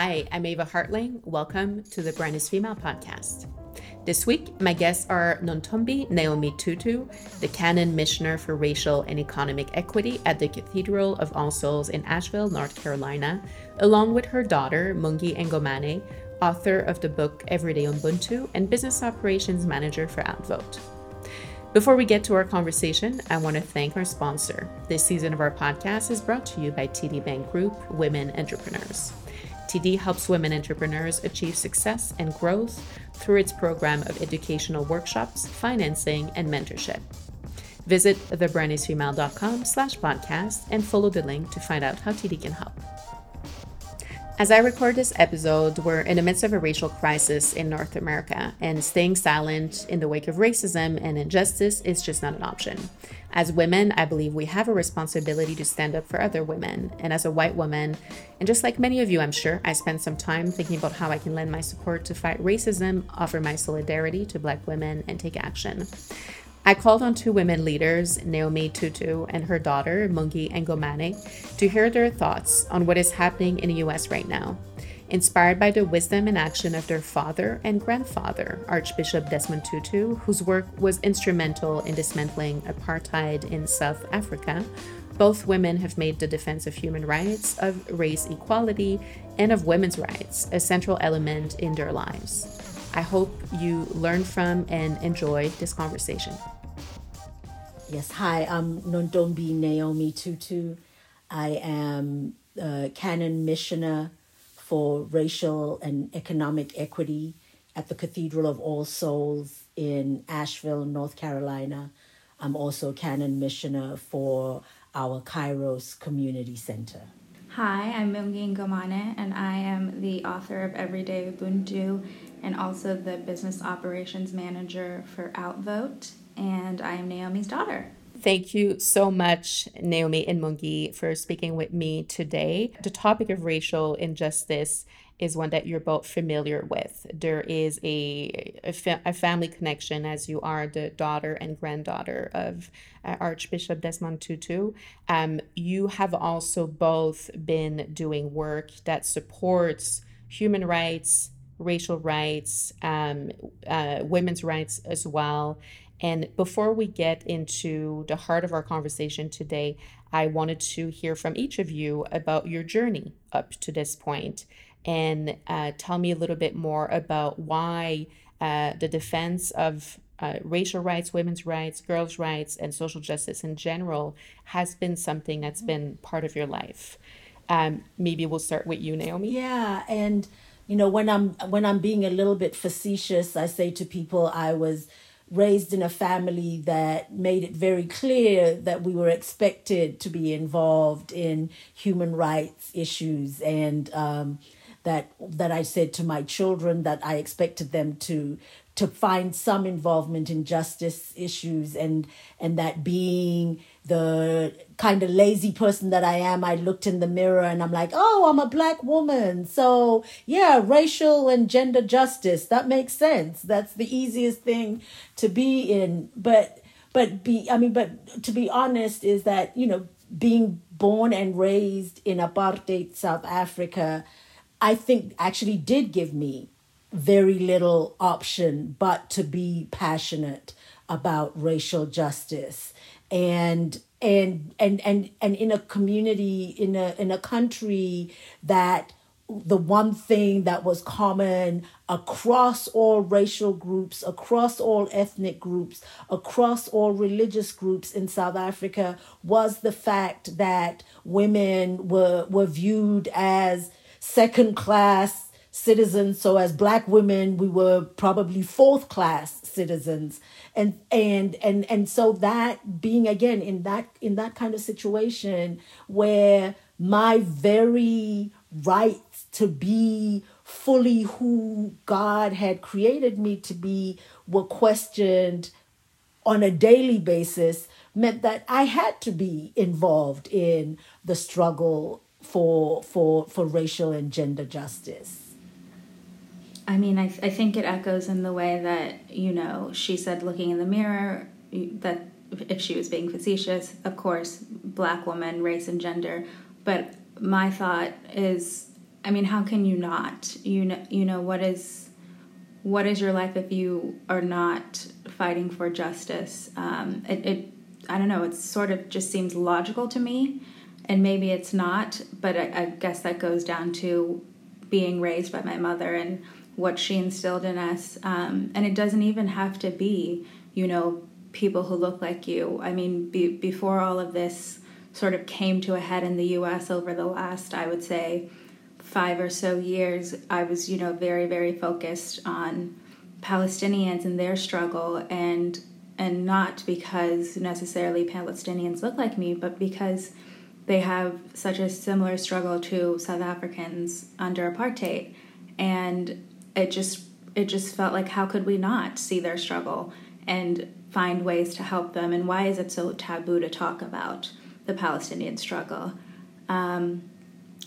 Hi, I'm Eva Hartling. Welcome to the Brand is Female podcast. This week, my guests are Nontombi Naomi Tutu, the Canon Missioner for Racial and Economic Equity at the Cathedral of All Souls in Asheville, North Carolina, along with her daughter, Mungi Ngomane, author of the book Everyday Ubuntu and business operations manager for Outvote. Before we get to our conversation, I want to thank our sponsor. This season of our podcast is brought to you by TD Bank Group Women Entrepreneurs. TD helps women entrepreneurs achieve success and growth through its program of educational workshops, financing, and mentorship. Visit thebrandisfemale.com slash podcast and follow the link to find out how TD can help. As I record this episode, we're in the midst of a racial crisis in North America, and staying silent in the wake of racism and injustice is just not an option. As women, I believe we have a responsibility to stand up for other women. And as a white woman, and just like many of you, I'm sure, I spent some time thinking about how I can lend my support to fight racism, offer my solidarity to Black women, and take action. I called on two women leaders, Naomi Tutu and her daughter, Mungi Ngomane, to hear their thoughts on what is happening in the US right now. Inspired by the wisdom and action of their father and grandfather, Archbishop Desmond Tutu, whose work was instrumental in dismantling apartheid in South Africa, both women have made the defense of human rights, of race equality, and of women's rights a central element in their lives. I hope you learn from and enjoy this conversation. Yes, hi, I'm Nontombi Naomi Tutu. I am a Canon Missioner for Racial and Economic Equity at the Cathedral of All Souls in Asheville, North Carolina. I'm also Canon Missioner for our Kairos Community Center. Hi, I'm Mungi Ngomane, and I am the author of Everyday Ubuntu and also the Business Operations Manager for Outvote and I am Naomi's daughter. Thank you so much, Naomi and Mungi, for speaking with me today. The topic of racial injustice is one that you're both familiar with. There is a, a, fa- a family connection, as you are the daughter and granddaughter of uh, Archbishop Desmond Tutu. Um, you have also both been doing work that supports human rights, racial rights, um, uh, women's rights as well. And before we get into the heart of our conversation today, I wanted to hear from each of you about your journey up to this point and uh, tell me a little bit more about why uh, the defense of uh, racial rights, women's rights, girls' rights, and social justice in general has been something that's been part of your life. Um, maybe we'll start with you, Naomi. Yeah, and you know when I'm when I'm being a little bit facetious, I say to people I was raised in a family that made it very clear that we were expected to be involved in human rights issues and um, that that I said to my children that I expected them to to find some involvement in justice issues and and that being the kind of lazy person that I am, I looked in the mirror and I'm like, oh, I'm a black woman. So, yeah, racial and gender justice, that makes sense. That's the easiest thing to be in. But, but be, I mean, but to be honest, is that, you know, being born and raised in apartheid South Africa, I think actually did give me very little option but to be passionate about racial justice and and and and and in a community in a in a country that the one thing that was common across all racial groups, across all ethnic groups, across all religious groups in South Africa was the fact that women were were viewed as second class citizens. So as black women, we were probably fourth class citizens. And and and and so that being again in that in that kind of situation where my very right to be fully who God had created me to be were questioned on a daily basis meant that I had to be involved in the struggle for for for racial and gender justice. I mean, I, th- I think it echoes in the way that, you know, she said looking in the mirror that if she was being facetious, of course, black woman, race, and gender. But my thought is I mean, how can you not? You know, you know what is what is your life if you are not fighting for justice? Um, it, it, I don't know. It sort of just seems logical to me, and maybe it's not. But I, I guess that goes down to being raised by my mother and what she instilled in us. Um, and it doesn't even have to be, you know, people who look like you. I mean, be, before all of this sort of came to a head in the U.S. over the last, I would say, five or so years, I was, you know, very, very focused on Palestinians and their struggle, and and not because necessarily Palestinians look like me, but because they have such a similar struggle to South Africans under apartheid, and it just it just felt like how could we not see their struggle and find ways to help them, and why is it so taboo to talk about the Palestinian struggle? Um,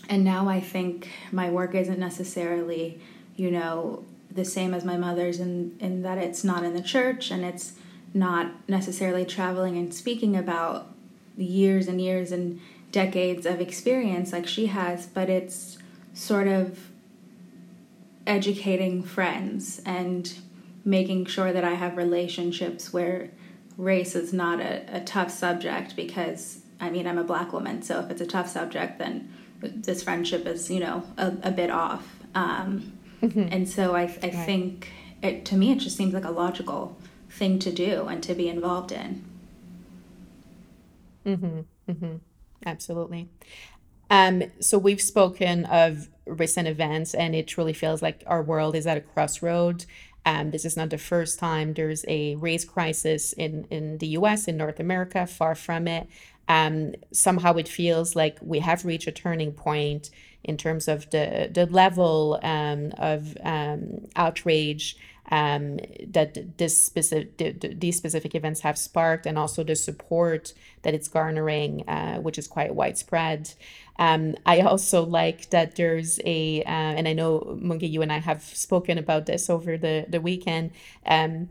and now I think my work isn't necessarily, you know, the same as my mother's in, in that it's not in the church and it's not necessarily traveling and speaking about years and years and decades of experience like she has, but it's sort of educating friends and making sure that I have relationships where race is not a, a tough subject because I mean I'm a black woman, so if it's a tough subject then this friendship is you know a, a bit off um, mm-hmm. and so i, I right. think it, to me it just seems like a logical thing to do and to be involved in mm-hmm. Mm-hmm. absolutely um, so we've spoken of recent events and it truly feels like our world is at a crossroad um, this is not the first time there's a race crisis in, in the US, in North America, far from it um, somehow it feels like we have reached a turning point in terms of the the level um, of um, outrage um, that this specific these specific events have sparked, and also the support that it's garnering, uh, which is quite widespread. Um, I also like that there's a, uh, and I know Mungi, you and I have spoken about this over the the weekend. Um,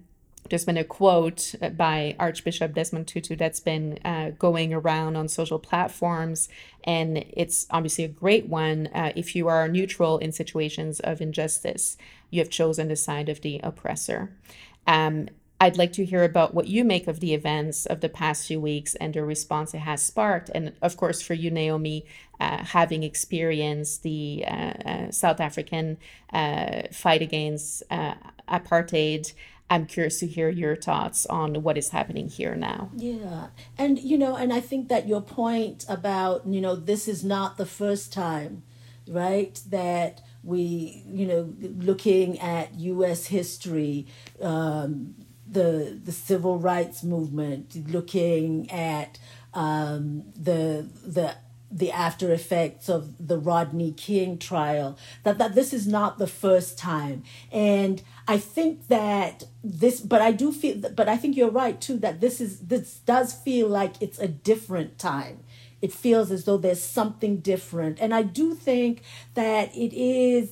there's been a quote uh, by Archbishop Desmond Tutu that's been uh, going around on social platforms, and it's obviously a great one. Uh, if you are neutral in situations of injustice, you have chosen the side of the oppressor. Um, I'd like to hear about what you make of the events of the past few weeks and the response it has sparked. And of course, for you, Naomi, uh, having experienced the uh, uh, South African uh, fight against uh, apartheid, I'm curious to hear your thoughts on what is happening here now. Yeah. And, you know, and I think that your point about, you know, this is not the first time, right, that we, you know, looking at U.S. history, um, the the civil rights movement, looking at um, the the the after effects of the Rodney King trial, that, that this is not the first time. And I think that this, but I do feel, but I think you're right too, that this is, this does feel like it's a different time. It feels as though there's something different. And I do think that it is,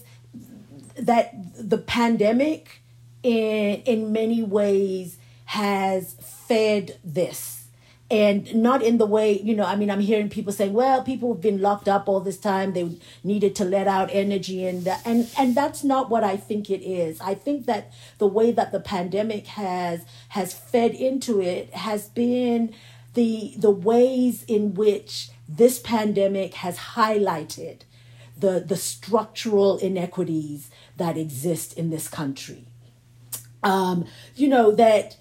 that the pandemic in, in many ways has fed this. And not in the way you know i mean i'm hearing people saying well people have been locked up all this time. They needed to let out energy and and and that's not what i think it is. I think that the way that the pandemic has has fed into it has been the the ways in which this pandemic has highlighted the the structural inequities that exist in this country um you know that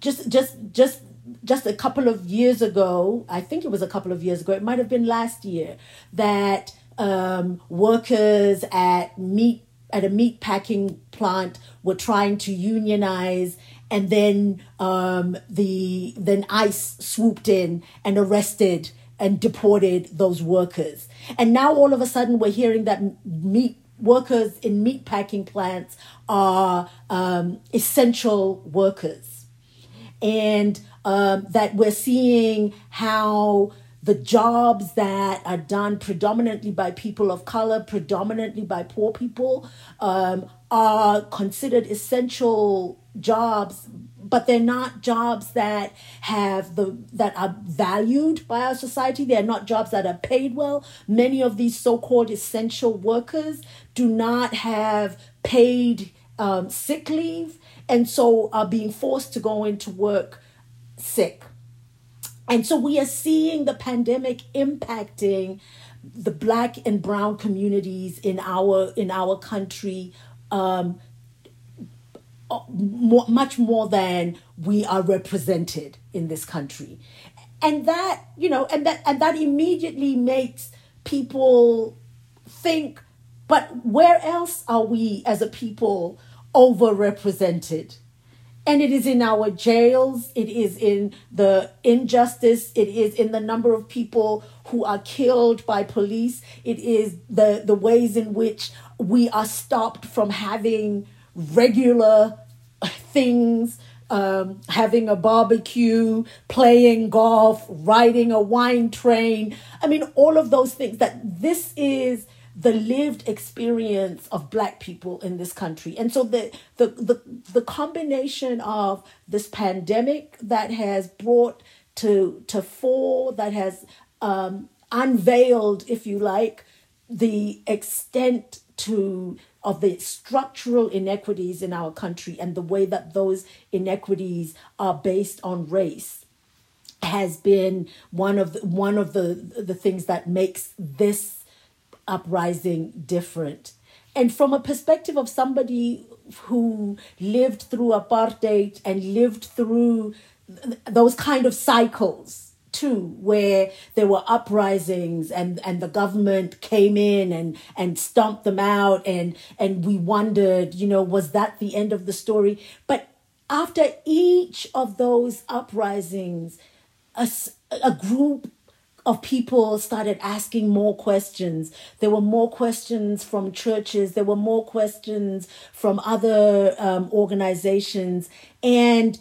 just just just just a couple of years ago, I think it was a couple of years ago, it might have been last year, that um, workers at meat at a meat packing plant were trying to unionize and then um, the then ICE swooped in and arrested and deported those workers. And now all of a sudden we're hearing that meat workers in meat packing plants are um, essential workers. And um, that we're seeing how the jobs that are done predominantly by people of color, predominantly by poor people, um, are considered essential jobs but they're not jobs that have the that are valued by our society. They're not jobs that are paid well. Many of these so-called essential workers do not have paid um, sick leave and so are being forced to go into work sick. And so we are seeing the pandemic impacting the black and brown communities in our in our country um, more, much more than we are represented in this country. And that you know and that and that immediately makes people think but where else are we as a people overrepresented? And it is in our jails it is in the injustice it is in the number of people who are killed by police it is the the ways in which we are stopped from having regular things um, having a barbecue, playing golf, riding a wine train. I mean, all of those things that this is the lived experience of black people in this country. And so the the the, the combination of this pandemic that has brought to to fore, that has um, unveiled, if you like, the extent to of the structural inequities in our country and the way that those inequities are based on race has been one of the, one of the the things that makes this uprising different. And from a perspective of somebody who lived through apartheid and lived through those kind of cycles too where there were uprisings and and the government came in and and stomped them out and and we wondered you know was that the end of the story but after each of those uprisings a, a group of people started asking more questions. There were more questions from churches. There were more questions from other um, organizations, and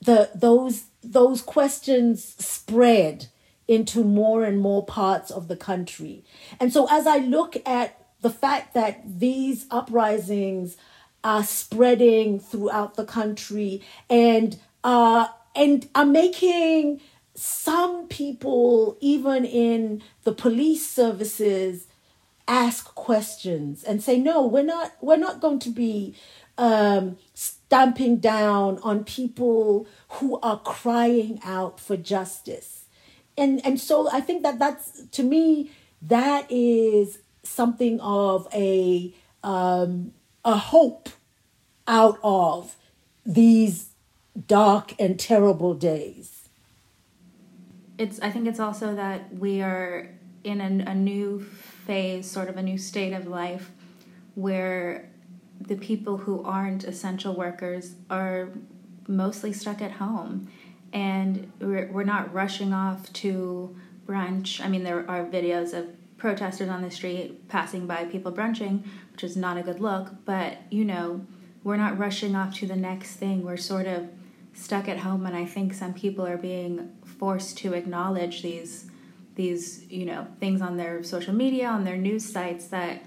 the those those questions spread into more and more parts of the country. And so as I look at the fact that these uprisings are spreading throughout the country and uh and are making some people even in the police services ask questions and say no we're not we're not going to be um stamping down on people who are crying out for justice. And and so I think that that's to me that is something of a um, a hope out of these dark and terrible days. It's I think it's also that we are in a, a new phase, sort of a new state of life where the people who aren't essential workers are mostly stuck at home and we're, not rushing off to brunch. I mean, there are videos of protesters on the street passing by people brunching, which is not a good look, but you know, we're not rushing off to the next thing. We're sort of stuck at home, and I think some people are being forced to acknowledge these these you know things on their social media on their news sites that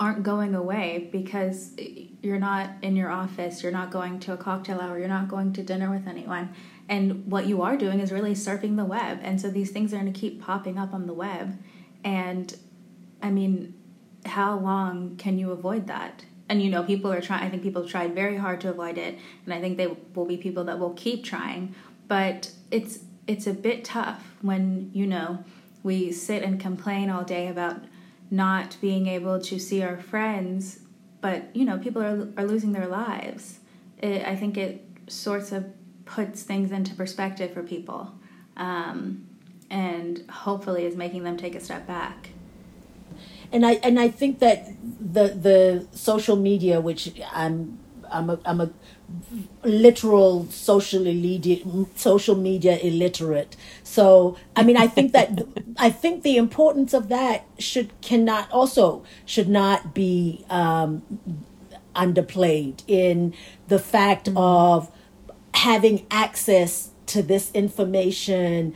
aren't going away because you're not in your office, you're not going to a cocktail hour, you're not going to dinner with anyone. And what you are doing is really surfing the web. And so these things are going to keep popping up on the web. And I mean, how long can you avoid that? And you know, people are trying, I think people have tried very hard to avoid it. And I think they will be people that will keep trying. But it's, it's a bit tough when, you know, we sit and complain all day about not being able to see our friends, but you know, people are are losing their lives. It, I think it sorts of puts things into perspective for people, um, and hopefully is making them take a step back. And I and I think that the the social media, which I'm I'm a, I'm a literal social illiterate, social media illiterate. So I mean, I think that I think the importance of that should cannot also should not be um, underplayed in the fact mm-hmm. of having access to this information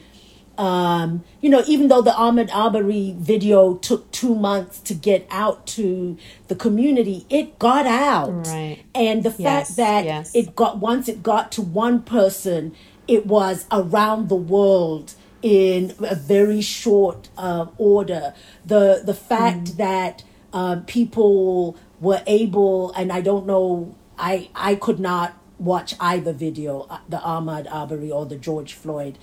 um, you know, even though the Ahmaud Arbery video took two months to get out to the community, it got out. Right. And the fact Yes, that yes. it got once it got to one person, it was around the world in a very short uh, order. The the fact Mm. that um, people were able, and I don't know, I I could not watch either video, uh, the Ahmaud Arbery or the George Floyd.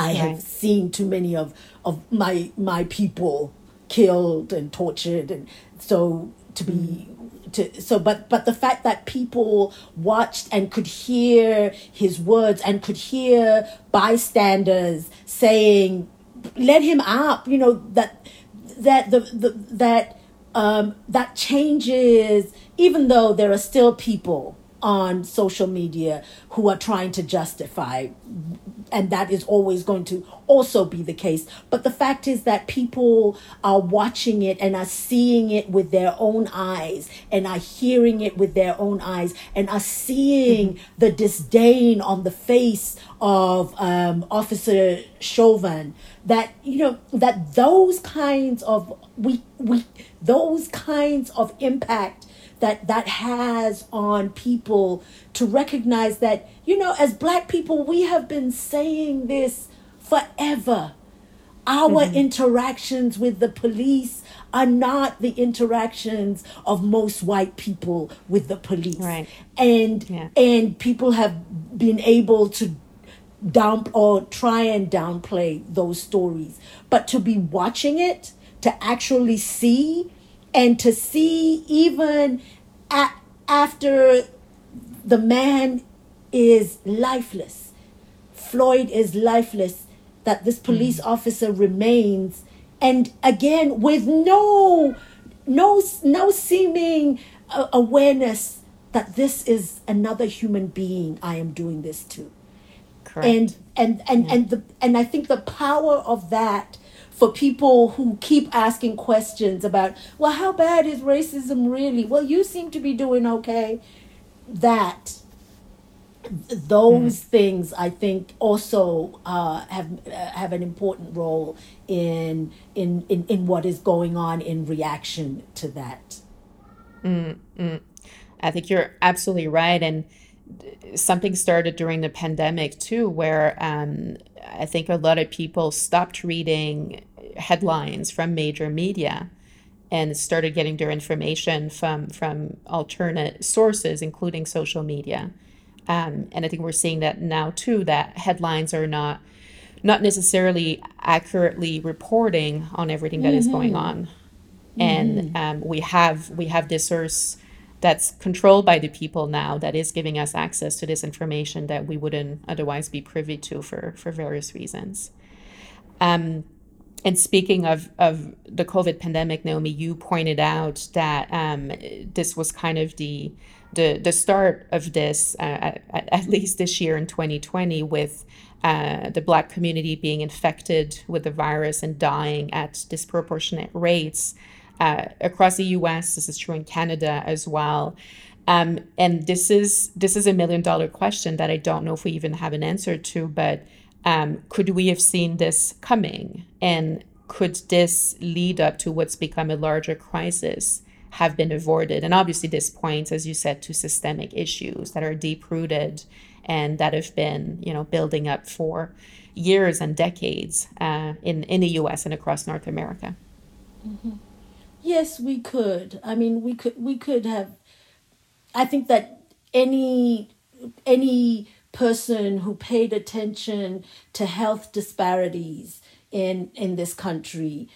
I have seen too many of of my my people killed and tortured, and so to be to so but but the fact that people watched and could hear his words and could hear bystanders saying let him up you know that that the, the that um that changes even though there are still people on social media who are trying to justify and that is always going to also be the case. But the fact is that people are watching it and are seeing it with their own eyes and are hearing it with their own eyes and are seeing the disdain on the face of um, officer chauvin that you know that those kinds of we we those kinds of impact that that has on people to recognize that you know as black people we have been saying this forever our mm-hmm. interactions with the police are not the interactions of most white people with the police Right. and Yeah. and people have been able to down or try and downplay those stories but to be watching it to actually see and to see even a- after the man is lifeless floyd is lifeless that this police officer remains. And again with no no no seeming uh, awareness that this is another human being i am doing this to. Correct. and and and and the and I think the power of that for people who keep asking questions about well how bad is racism really well you seem to be doing okay that th- those things I think also uh, have uh, have an important role in, in in in what is going on in reaction to that. I think you're absolutely right. And something started during the pandemic too, where um, I think a lot of people stopped reading headlines from major media and started getting their information from from alternate sources, including social media. Um, and I think we're seeing that now too. That headlines are not not necessarily accurately reporting on everything that is going on and um, we have we have this source that's controlled by the people now that is giving us access to this information that we wouldn't otherwise be privy to for for various reasons um, and speaking of, of the COVID pandemic, Naomi, you pointed out that um, this was kind of the the, the start of this, uh, at, at least this year in 2020, with uh, the Black community being infected with the virus and dying at disproportionate rates uh, across the U.S. This is true in Canada as well. Um, and this is this is a million dollar question that I don't know if we even have an answer to, but um, could we have seen this coming? And could this lead up to what's become a larger crisis have been avoided? And obviously, this points, as you said, to systemic issues that are deep rooted and that have been, you know, building up for years and decades uh, in in the U.S. and across North America. Yes, we could. I mean, we could we could have I think that any any person who paid attention to health disparities in in this country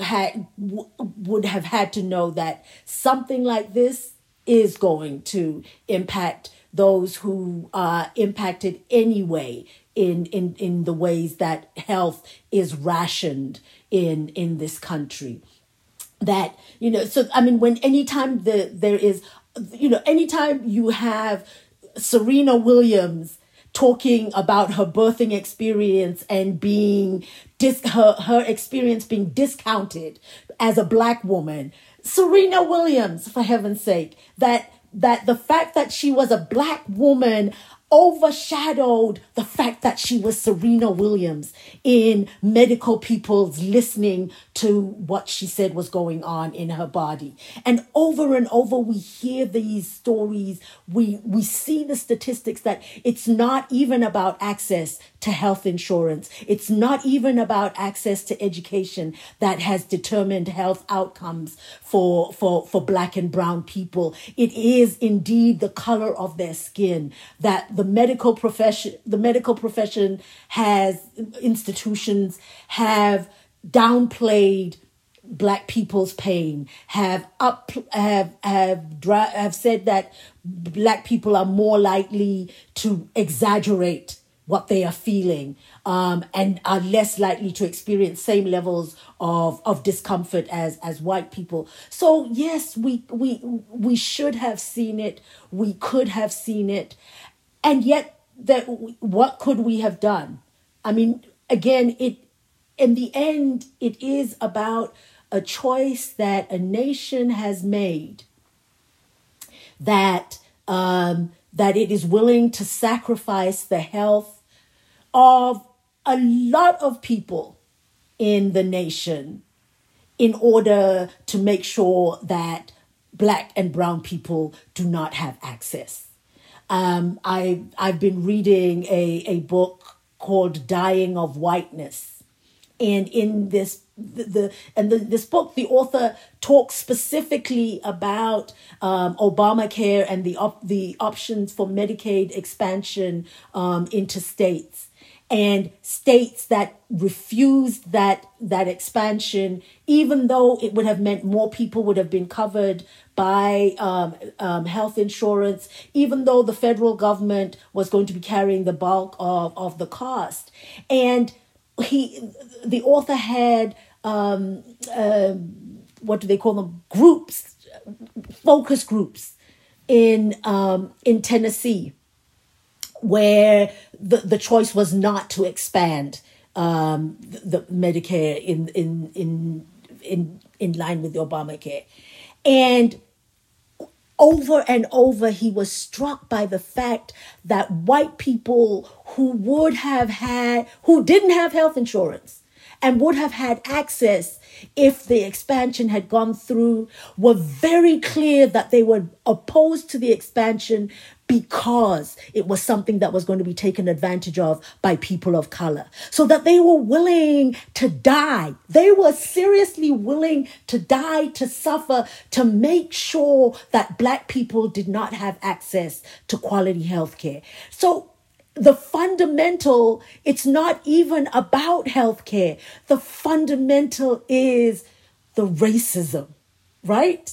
had w- would have had to know that something like this is going to impact those who are impacted anyway in in in the ways that health is rationed in in this country. That you know so i mean when anytime the there is you know anytime you have serena williams talking about her birthing experience and being dis her her experience being discounted as a black woman. Serena williams for heaven's sake that that the fact that she was a black woman overshadowed the fact that she was Serena Williams in medical people's listening to what she said was going on in her body. And over and over we hear these stories, we we see the statistics that it's not even about access to health insurance. It's not even about access to education that has determined health outcomes for for for black and brown people. It is indeed the color of their skin that the medical profession the medical profession has institutions have downplayed black people's pain have up have have have said that black people are more likely to exaggerate what they are feeling um, and are less likely to experience same levels of, of discomfort as as white people. So yes we we we should have seen it. We could have seen it and yet that what could we have done? I mean again it in the end it is about a choice that a nation has made that um, that it is willing to sacrifice the health of a lot of people in the nation in order to make sure that black and brown people do not have access um, I I've been reading a a book called Dying of Whiteness, and in this the, the and the, this book the author talks specifically about um, Obamacare and the op- the options for Medicaid expansion um, into states and states that refused that that expansion even though it would have meant more people would have been covered by um, um, health insurance even though the federal government was going to be carrying the bulk of, of the cost. And he the author had um, uh, what do they call them? Groups focus groups in um, in Tennessee where the, the choice was not to expand um, the, the Medicare in, in, in, in, in line with the Obamacare. And over and over, he was struck by the fact that white people who would have had, who didn't have health insurance, and would have had access if the expansion had gone through were very clear that they were opposed to the expansion because it was something that was going to be taken advantage of by people of color. So that they were willing to die. They were seriously willing to die, to suffer, to make sure that black people did not have access to quality health care. So the fundamental, it's not even about healthcare. The fundamental is the racism, right?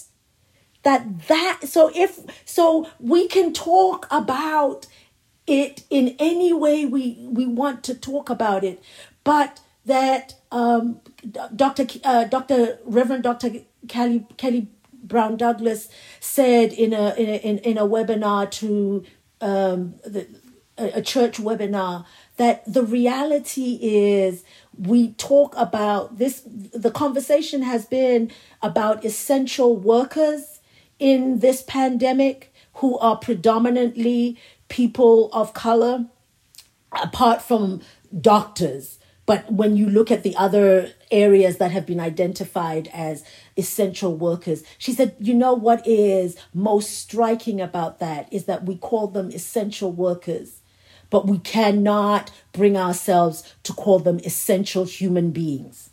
That that so if so we can talk about it in any way we we want to talk about it, but that um, Dr. Uh, Dr. Reverend Dr. Kelly Kelly Brown Douglas said in a in a, in, in a webinar to um, the a, church webinar that the reality is we talk about this the conversation has been about essential workers in this pandemic who are predominantly people of color apart from doctors but when you look at the other areas that have been identified as essential workers, she said, you know what is most striking about that is that we call them essential workers but we cannot bring ourselves to call them essential human beings.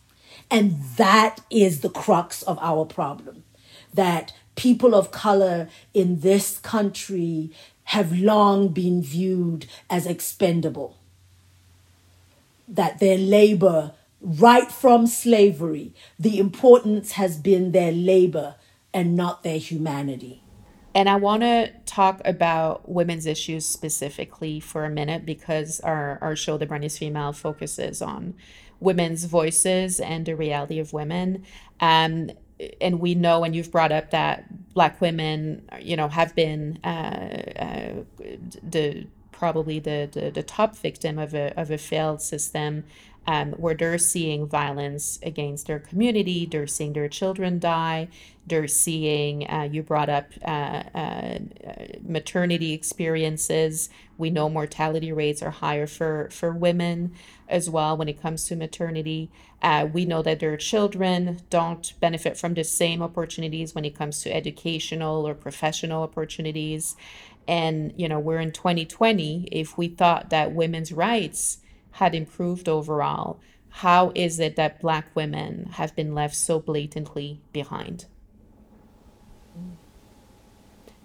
And that is the crux of our problem that people of color in this country have long been viewed as expendable. That their labor, right from slavery, the importance has been their labor and not their humanity. And I want to talk about women's issues specifically for a minute because our, our show, The Brand is Female, focuses on women's voices and the reality of women. Um, and we know, and you've brought up that Black women, you know, have been uh, uh, the probably the, the, the top victim of a, of a failed system um, where they're seeing violence against their community, they're seeing their children die, they're seeing, uh, you brought up uh, uh, maternity experiences. We know mortality rates are higher for, for women as well when it comes to maternity. Uh, we know that their children don't benefit from the same opportunities when it comes to educational or professional opportunities. And, you know, we're in 2020. If we thought that women's rights had improved overall, how is it that Black women have been left so blatantly behind?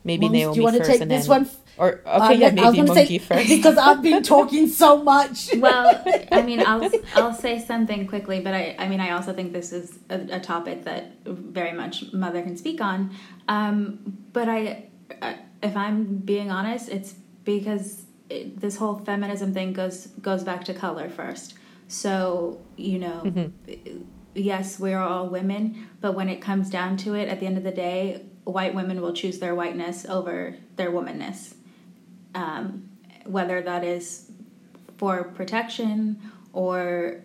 Maybe Mons, Naomi do you want to first take and this then, one? or okay, Uh, yeah, maybe Mungi say, first. because I've been talking so much. well, I mean, I'll I'll say something quickly, but I I mean, I also think this is a, a topic that very much mother can speak on. Um, but I, I, if I'm being honest, it's because it, this whole feminism thing goes goes back to color first. So you know, Mm-hmm. yes, we're all women, but when it comes down to it, at the end of the day, white women will choose their whiteness over their womanness. Um, whether that is for protection or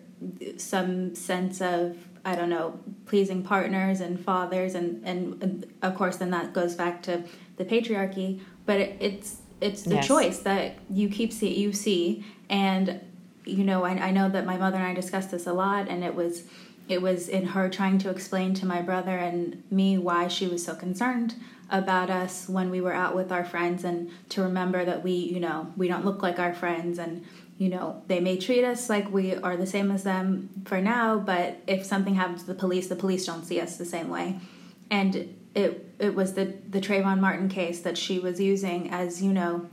some sense of I don't know pleasing partners and fathers and and, and of course then that goes back to the patriarchy. But it, it's it's the Yes. choice that you keep see you see. And you know I, I know that my mother and I discussed this a lot and it was it was in her trying to explain to my brother and me why she was so concerned about us when we were out with our friends and to remember that we you know we don't look like our friends and you know they may treat us like we are the same as them for now but if something happens to the police the police don't see us the same way. And it it was the the Trayvon Martin case that she was using as you know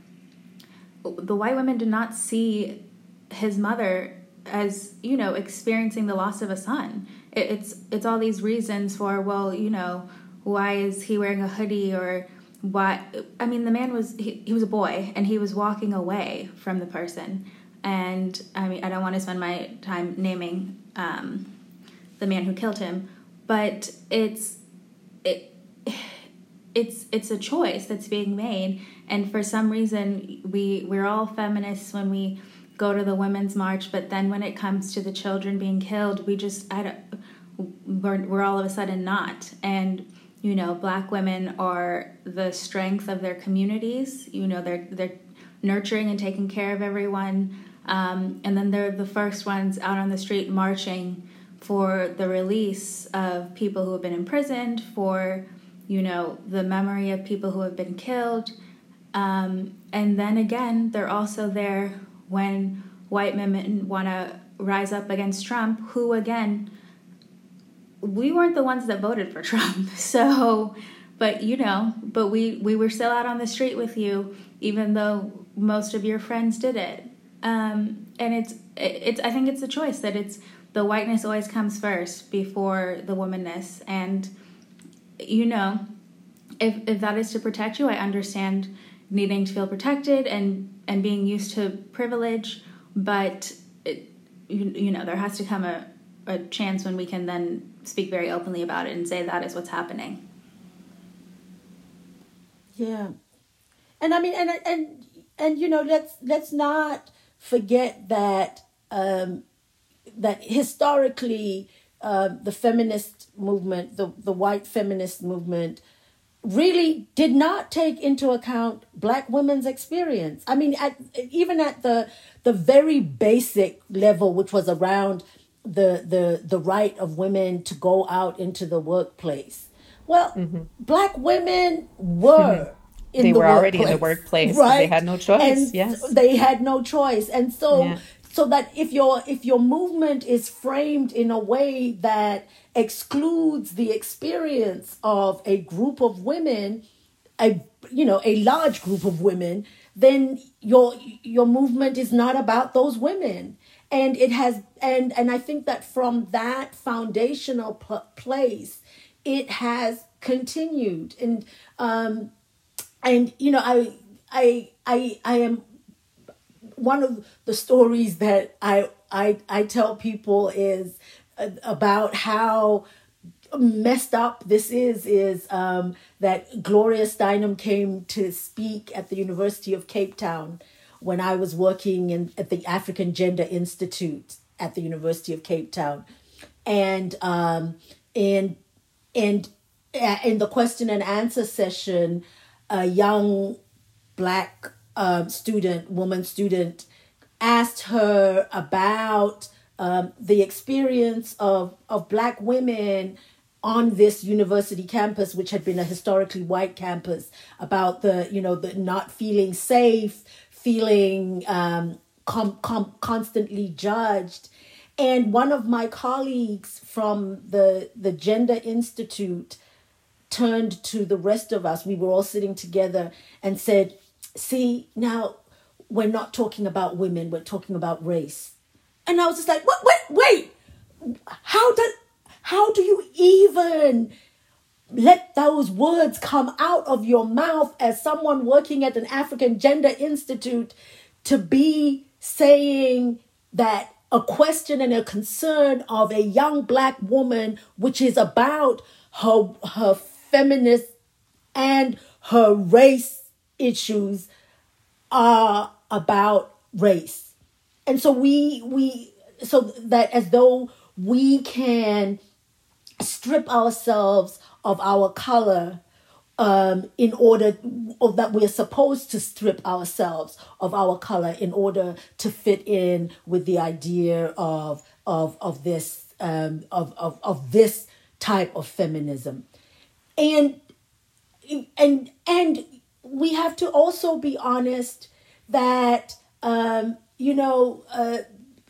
the white women did not see his mother as you know experiencing the loss of a son. It, it's it's all these reasons for well you know why is he wearing a hoodie or why i mean the man was he, he was a boy and he was walking away from the person. And i mean i don't want to spend my time naming um, the man who killed him but it's it it's it's a choice that's being made. And for some reason we we're all feminists when we go to the women's march but then when it comes to the children being killed we just i don't we're, we're all of a sudden not. And you know black women are the strength of their communities. You know they're they're nurturing and taking care of everyone. Um, and then they're the first ones out on the street marching for the release of people who have been imprisoned for you know the memory of people who have been killed. Um, and then again they're also there when white women want to rise up against trump who again we weren't the ones that voted for Trump. So, but you know, but we we were still out on the street with you, even though most of your friends did it. Um, and it's it's I think it's a choice that it's the whiteness always comes first before the womanness, and you know, if if that is to protect you, I understand needing to feel protected and and being used to privilege, but it, you, you know there has to come a a chance when we can then speak very openly about it and say that is what's happening. Yeah, and I mean, and and and you know, let's let's not forget that um, that historically uh, the feminist movement, the the white feminist movement, really did not take into account black women's experience. I mean, at even at the the very basic level, which was around the the the right of women to go out into the workplace. Well, mm-hmm. black women were hmm. in They the were already in the workplace, 'cause they had no choice, And yes. they had no choice, and so Yeah. So that if your if your movement is framed in a way that excludes the experience of a group of women, a you know a large group of women, then your your movement is not about those women. And it has and and i think that from that foundational pl- place it has continued. And um and you know i i i i am one of the stories that i i i tell people is uh, about how messed up this is is um that gloria steinem came to speak at the university of cape town when I was working in at the African Gender Institute at the University of Cape Town, and um, and and uh, in the question and answer session, a young black um, student, woman student, asked her about um, the experience of of black women on this university campus which had been a historically white campus about the you know the not feeling safe feeling um, com- com- constantly judged. And one of my colleagues from the the gender institute turned to the rest of us. We were all sitting together and said see now we're not talking about women we're talking about race. And i was just like what wait wait. How does how do you even let those words come out of your mouth as someone working at an African Gender Institute to be saying that a question and a concern of a young black woman, which is about her, her feminist and her race issues, are about race. And so we, we, so that as though we can strip ourselves of our color um, in order or that we're supposed to strip ourselves of our color in order to fit in with the idea of of of this um, of, of of this type of feminism and and and we have to also be honest that um, you know uh,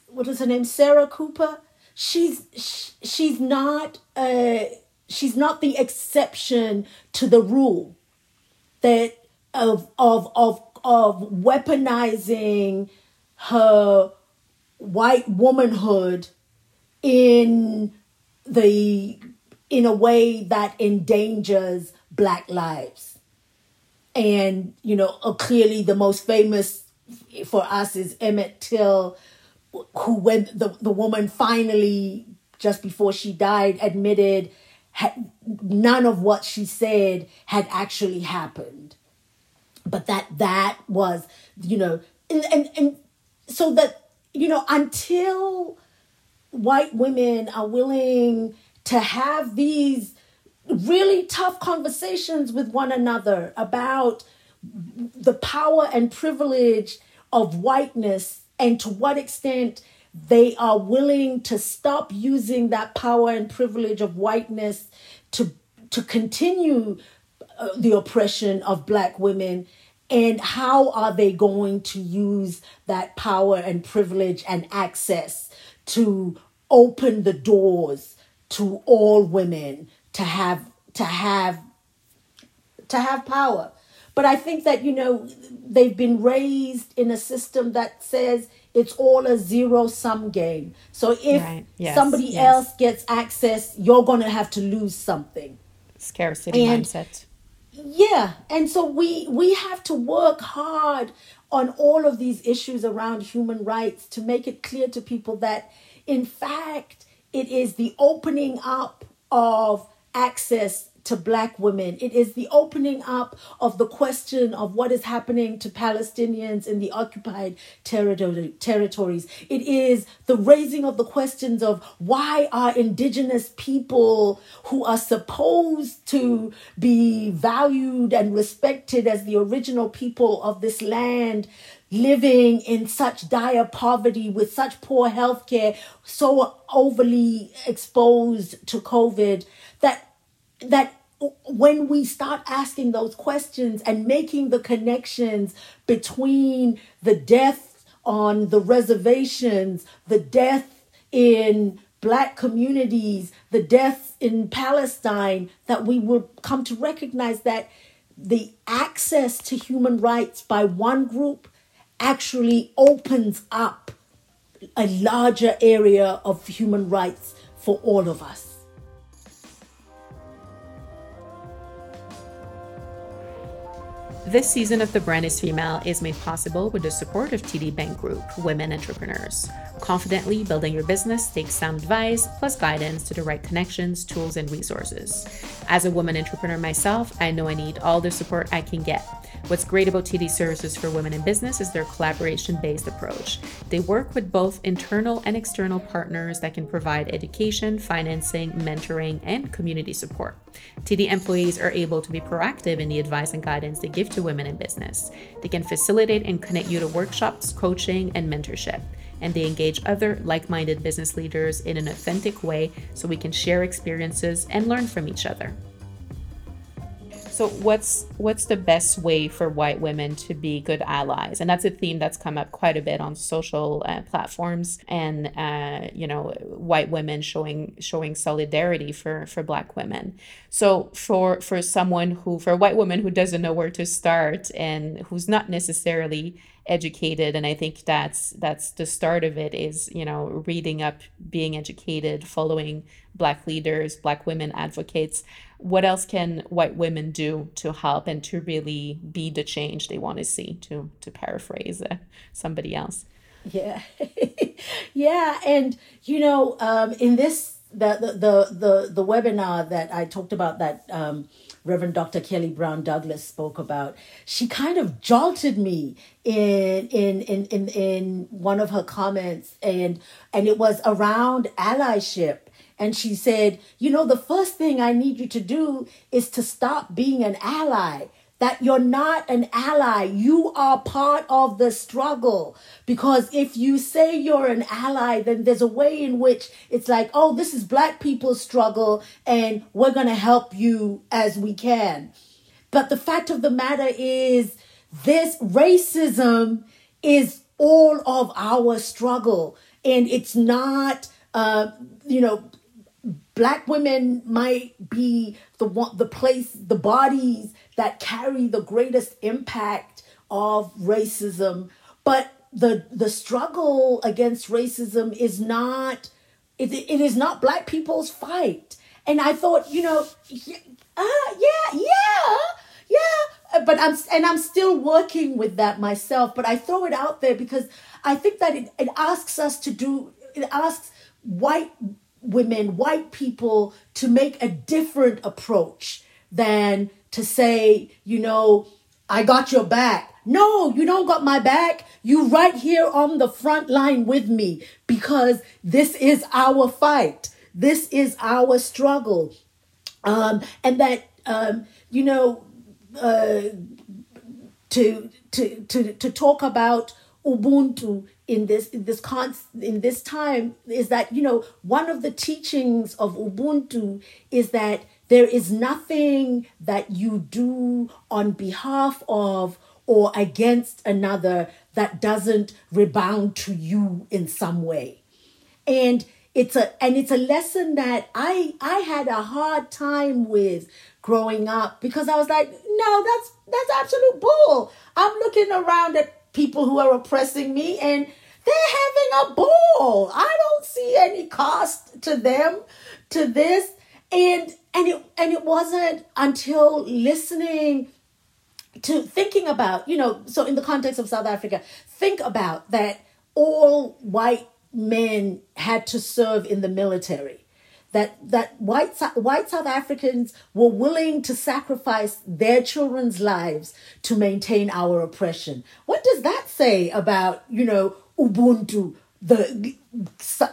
what was her name? Sarah cooper? She's she's not uh she's not the exception to the rule that of of of of weaponizing her white womanhood in the in a way that endangers black lives and you know uh, clearly the most famous for us is emmett till who when the, the woman finally just before she died admitted had, none of what she said had actually happened. But that that was you know and, and and so that you know until white women are willing to have these really tough conversations with one another about the power and privilege of whiteness and to what extent they are willing to stop using that power and privilege of whiteness to to continue uh, the oppression of black women and how are they going to use that power and privilege and access to open the doors to all women to have to have to have power but I think that, you know, they've been raised in a system that says it's all a zero sum game. So if right. yes. somebody yes. else gets access, you're going to have to lose something. Scarcity and, mindset. Yeah, and so we we have to work hard on all of these issues around human rights to make it clear to people that in fact it is the opening up of access to black women. It is the opening up of the question of what is happening to Palestinians in the occupied territory, territories. It is the raising of the questions of why are indigenous people who are supposed to be valued and respected as the original people of this land living in such dire poverty with such poor health care, so overly exposed to COVID that that when we start asking those questions and making the connections between the death on the reservations, the death in black communities, the deaths in Palestine, that we will come to recognize that the access to human rights by one group actually opens up a larger area of human rights for all of us. This season of The Brand is Female is made possible with the support of TD Bank Group, Women Entrepreneurs. Confidently building your business takes sound advice plus guidance to the right connections, tools, and resources. As a woman entrepreneur myself, I know I need all the support I can get. What's great about TD Services for Women in Business is their collaboration based approach. They work with both internal and external partners that can provide education, financing, mentoring, and community support. TD employees are able to be proactive in the advice and guidance they give to women in business. They can facilitate and connect you to workshops, coaching, and mentorship. And they engage other like minded business leaders in an authentic way so we can share experiences and learn from each other. So what's what's the best way for white women to be good allies? And that's a theme that's come up quite a bit on social uh, platforms, and uh, you know, white women showing showing solidarity for for Black women. So for for someone who for a white woman who doesn't know where to start and who's not necessarily educated and i think that's that's the start of it is you know reading up being educated following black leaders black women advocates. What else can white women do to help and to really be the change they want to see to to paraphrase uh, somebody else? Yeah. Yeah and you know um in this the the the the, the webinar that i talked about that um Reverend Dr. Kelly Brown Douglas spoke about, she kind of jolted me in in in in, in one of her comments and and it was around allyship and she said, You know, the first thing I need you to do is to stop being an ally. That you're not an ally. You are part of the struggle. Because if you say you're an ally, then there's a way in which it's like, oh, this is black people's struggle and we're going to help you as we can. But the fact of the matter is, this racism is all of our struggle. And it's not, uh, you know, black women might be the one the place the bodies that carry the greatest impact of racism. But the the struggle against racism is not it, it is not black people's fight. And i thought you know uh, yeah yeah yeah. But i'm and i'm still working with that myself. But i throw it out there because i think that it, it asks us to do it asks white women, white people, to make a different approach than to say, you know, I got your back. No, you don't got my back. You right here on the front line with me because this is our fight. This is our struggle. Um, and that, um, you know, uh, to, to, to, to talk about Ubuntu in this in this con in this time is that you know one of the teachings of Ubuntu is that there is nothing that you do on behalf of or against another that doesn't rebound to you in some way. And it's a and it's a lesson that i i had a hard time with growing up because i was like no that's that's absolute bull. I'm looking around at people who are oppressing me and they're having a ball. I don't see any cost to them to this. And and it and it wasn't until listening to thinking about, you know, so in the context of South Africa, think about that all white men had to serve in the military. That that white white South Africans were willing to sacrifice their children's lives to maintain our oppression. What does that say about, you know, Ubuntu, the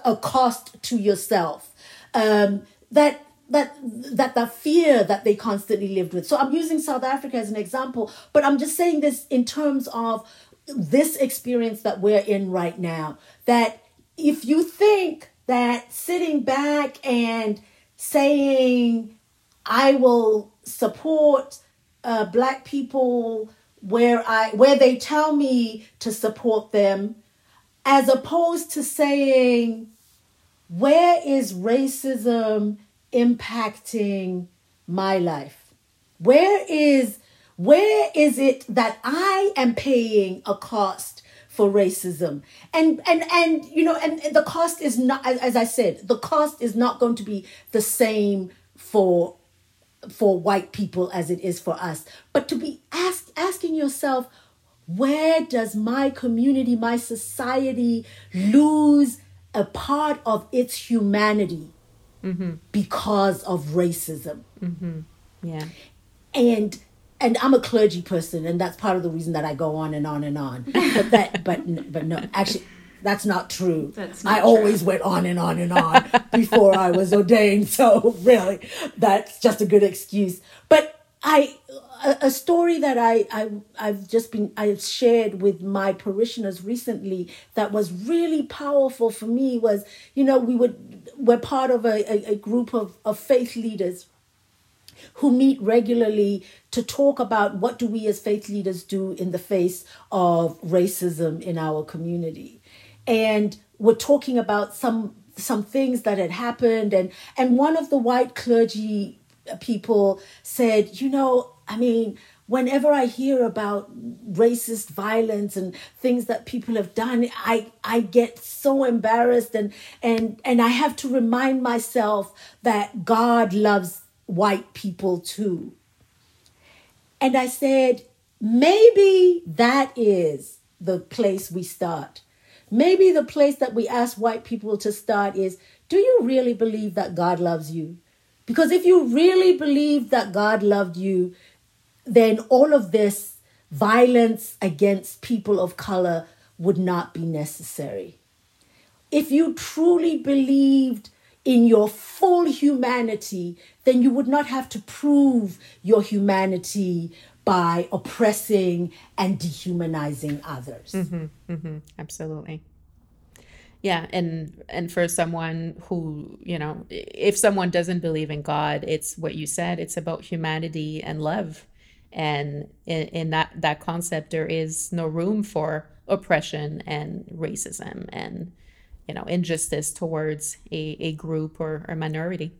a cost to yourself. Um, that that that the fear that they constantly lived with. So I'm using South Africa as an example, but I'm just saying this in terms of this experience that we're in right now. That if you think that sitting back and saying I will support uh, black people where I where they tell me to support them as opposed to saying, where is racism impacting my life? Where is where is it that I am paying a cost for racism? And and and you know, and, and the cost is not as, as I said, the cost is not going to be the same for for white people as it is for us. But to be ask, asking yourself, where does my community, my society lose a part of its humanity mm-hmm. because of racism? Mm-hmm. Yeah. And and I'm a clergy person, and that's part of the reason that I go on and on and on. But that, but but no, actually, that's not true. That's not I true. always went on and on and on before I was ordained. So really, that's just a good excuse. But I, a, story that I, I I've just been I've shared with my parishioners recently that was really powerful for me was you know we would we're part of a, a, a group of, of faith leaders who meet regularly to talk about what do we as faith leaders do in the face of racism in our community. And we're talking about some some things that had happened and and one of the white clergy people said you know i mean whenever i hear about racist violence and things that people have done i i get so embarrassed and and and i have to remind myself that god loves white people too. And I said, maybe that is the place we start. Maybe the place that we ask white people to start is do you really believe that God loves you? Because if you really believe that God loved you, then all of this violence against people of color would not be necessary. If you truly believed in your full humanity, then you would not have to prove your humanity by oppressing and dehumanizing others. Mm-hmm, mm-hmm, absolutely. Yeah, and and for someone who you know, if someone doesn't believe in God, it's what you said. It's about humanity and love, and in, in that that concept, there is no room for oppression and racism and you know injustice towards a, a group or, or minority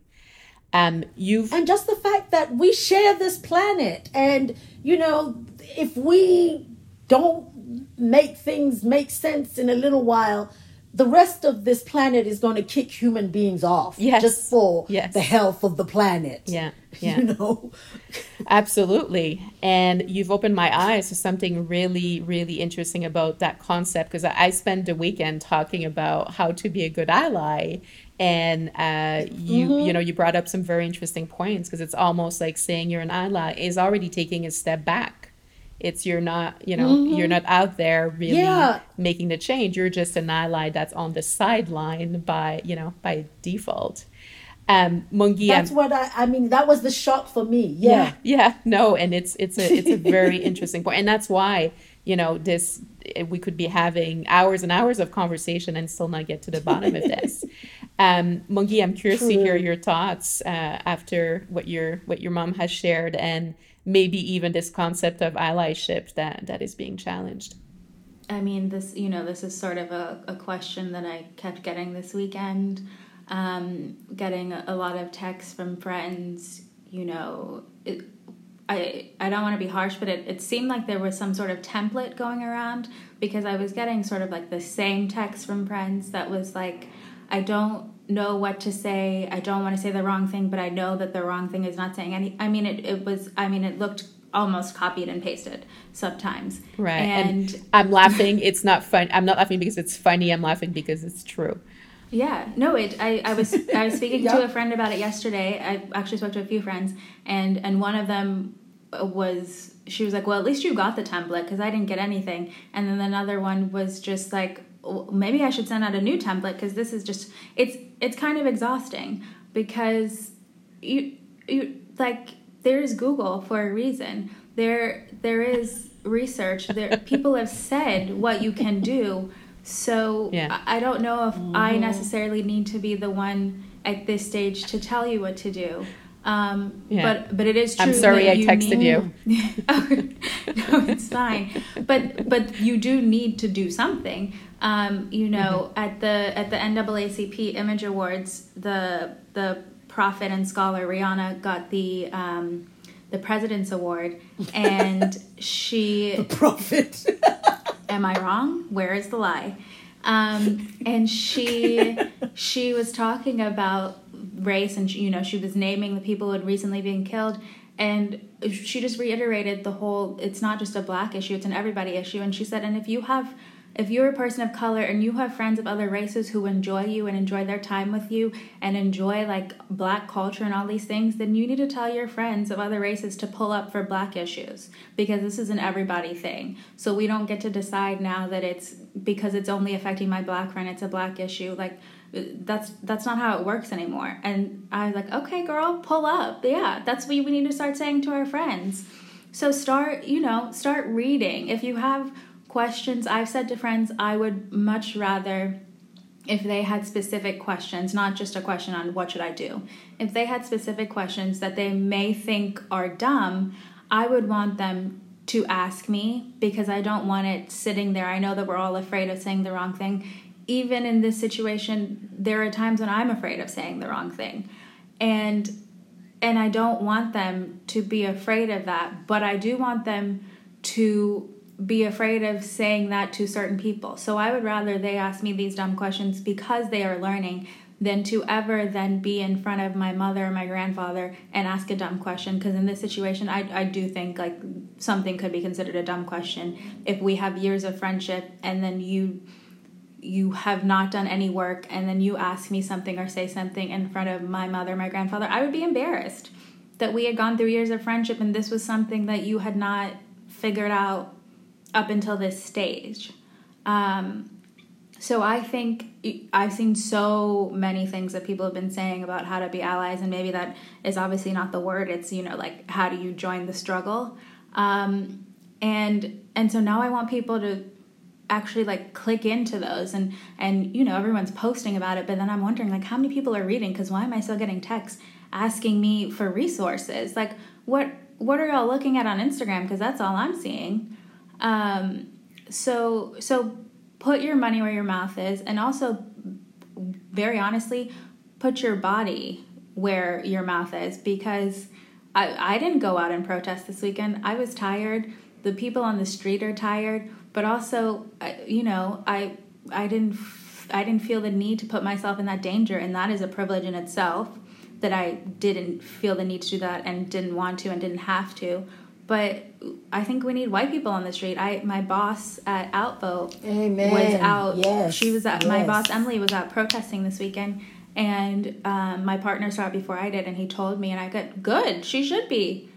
um you've and just the fact that we share this planet and you know if we don't make things make sense in a little while the rest of this planet is going to kick human beings off yes. just for yes. the health of the planet. Yeah. Yeah. You know? Absolutely. And you've opened my eyes to something really, really interesting about that concept because I spend the weekend talking about how to be a good ally. And uh, you, mm-hmm. you know, you brought up some very interesting points because it's almost like saying you're an ally is already taking a step back it's you're not you know mm-hmm. you're not out there really yeah. making the change. You're just an ally that's on the sideline by you know by default. Um mungi that's what i i mean that was the shock for me. Yeah. Yeah, yeah. No and it's it's a it's a very interesting point. And that's why you know this we could be having hours and hours of conversation and still not get to the bottom of this. Um mungi i'm curious True. to hear your thoughts uh, after what your what your mom has shared and maybe even this concept of allyship that that is being challenged? I mean this you know this is sort of a, a question that i kept getting this weekend. Um, getting a, lot of texts from friends you know it, I, I don't want to be harsh, but it, it seemed like there was some sort of template going around because I was getting sort of like the same text from friends that was like, I don't know what to say. I don't want to say the wrong thing, but I know that the wrong thing is not saying any. I mean, it, it was, I mean, it looked almost copied and pasted sometimes. Right. And, and I'm laughing. It's not fun. I'm not laughing because it's funny. I'm laughing because it's true. Yeah, no, it. I, I was I was speaking yep. to a friend about it yesterday. I actually spoke to a few friends, and and one of them was she was like, well, at least you got the template because I didn't get anything, and then another one was just like, maybe I should send out a new template because this is just it's it's kind of exhausting because you you like there's Google for a reason. There there is research. There people have said what you can do. So yeah. I, don't know if mm-hmm. I necessarily need to be the one at this stage to tell you what to do. Um, yeah. But but it is true. I'm sorry I texted need... you. no, it's fine. But but you do need to do something. Um, you know, mm-hmm. at the at the NAACP Image Awards, the the prophet and scholar Rihanna got the um, the President's Award, and she the prophet. am I wrong? Where is the lie? Um, and she she was talking about race and she, you know she was naming the people who had recently been killed and she just reiterated the whole it's not just a black issue it's an everybody issue and she said and if you have if you're a person of color and you have friends of other races who enjoy you and enjoy their time with you and enjoy like black culture and all these things, then you need to tell your friends of other races to pull up for black issues because this is an everybody thing. So we don't get to decide now that it's because it's only affecting my black friend, it's a black issue. Like that's that's not how it works anymore. And I was like, okay, girl, pull up. Yeah, that's what we need to start saying to our friends. So start, you know, start reading. If you have questions I've said to friends, I would much rather if they had specific questions, not just a question on what should I do. If they had specific questions that they may think are dumb, I would want them to ask me because I don't want it sitting there. I know that we're all afraid of saying the wrong thing. Even in this situation, there are times when I'm afraid of saying the wrong thing. And and I don't want them to be afraid of that, but I do want them to be afraid of saying that to certain people. So I would rather they ask me these dumb questions because they are learning than to ever then be in front of my mother or my grandfather and ask a dumb question because in this situation I, I do think like something could be considered a dumb question if we have years of friendship and then you you have not done any work and then you ask me something or say something in front of my mother my grandfather i would be embarrassed that we had gone through years of friendship and this was something that you had not figured out up until this stage. Um, so I think I've seen so many things that people have been saying about how to be allies, and maybe that is obviously not the word. It's you know like how do you join the struggle, um, and and so now I want people to actually like click into those and and you know everyone's posting about it but then i'm wondering like how many people are reading? Because why am i still getting texts asking me for resources? Like what what are y'all looking at on instagram? Because that's all i'm seeing. Um, so so put your money where your mouth is, and also, very honestly, put your body where your mouth is because I I didn't go out and protest this weekend. I was tired. The people on the street are tired, but also, you know, I I didn't I didn't feel the need to put myself in that danger, and that is a privilege in itself that I didn't feel the need to do that and didn't want to and didn't have to but I think we need white people on the street. I my boss at Outvote Amen. was out. Yes. She was at yes. my boss Emily was out protesting this weekend, and um, my partner saw it before I did, and he told me, and I got good. She should be.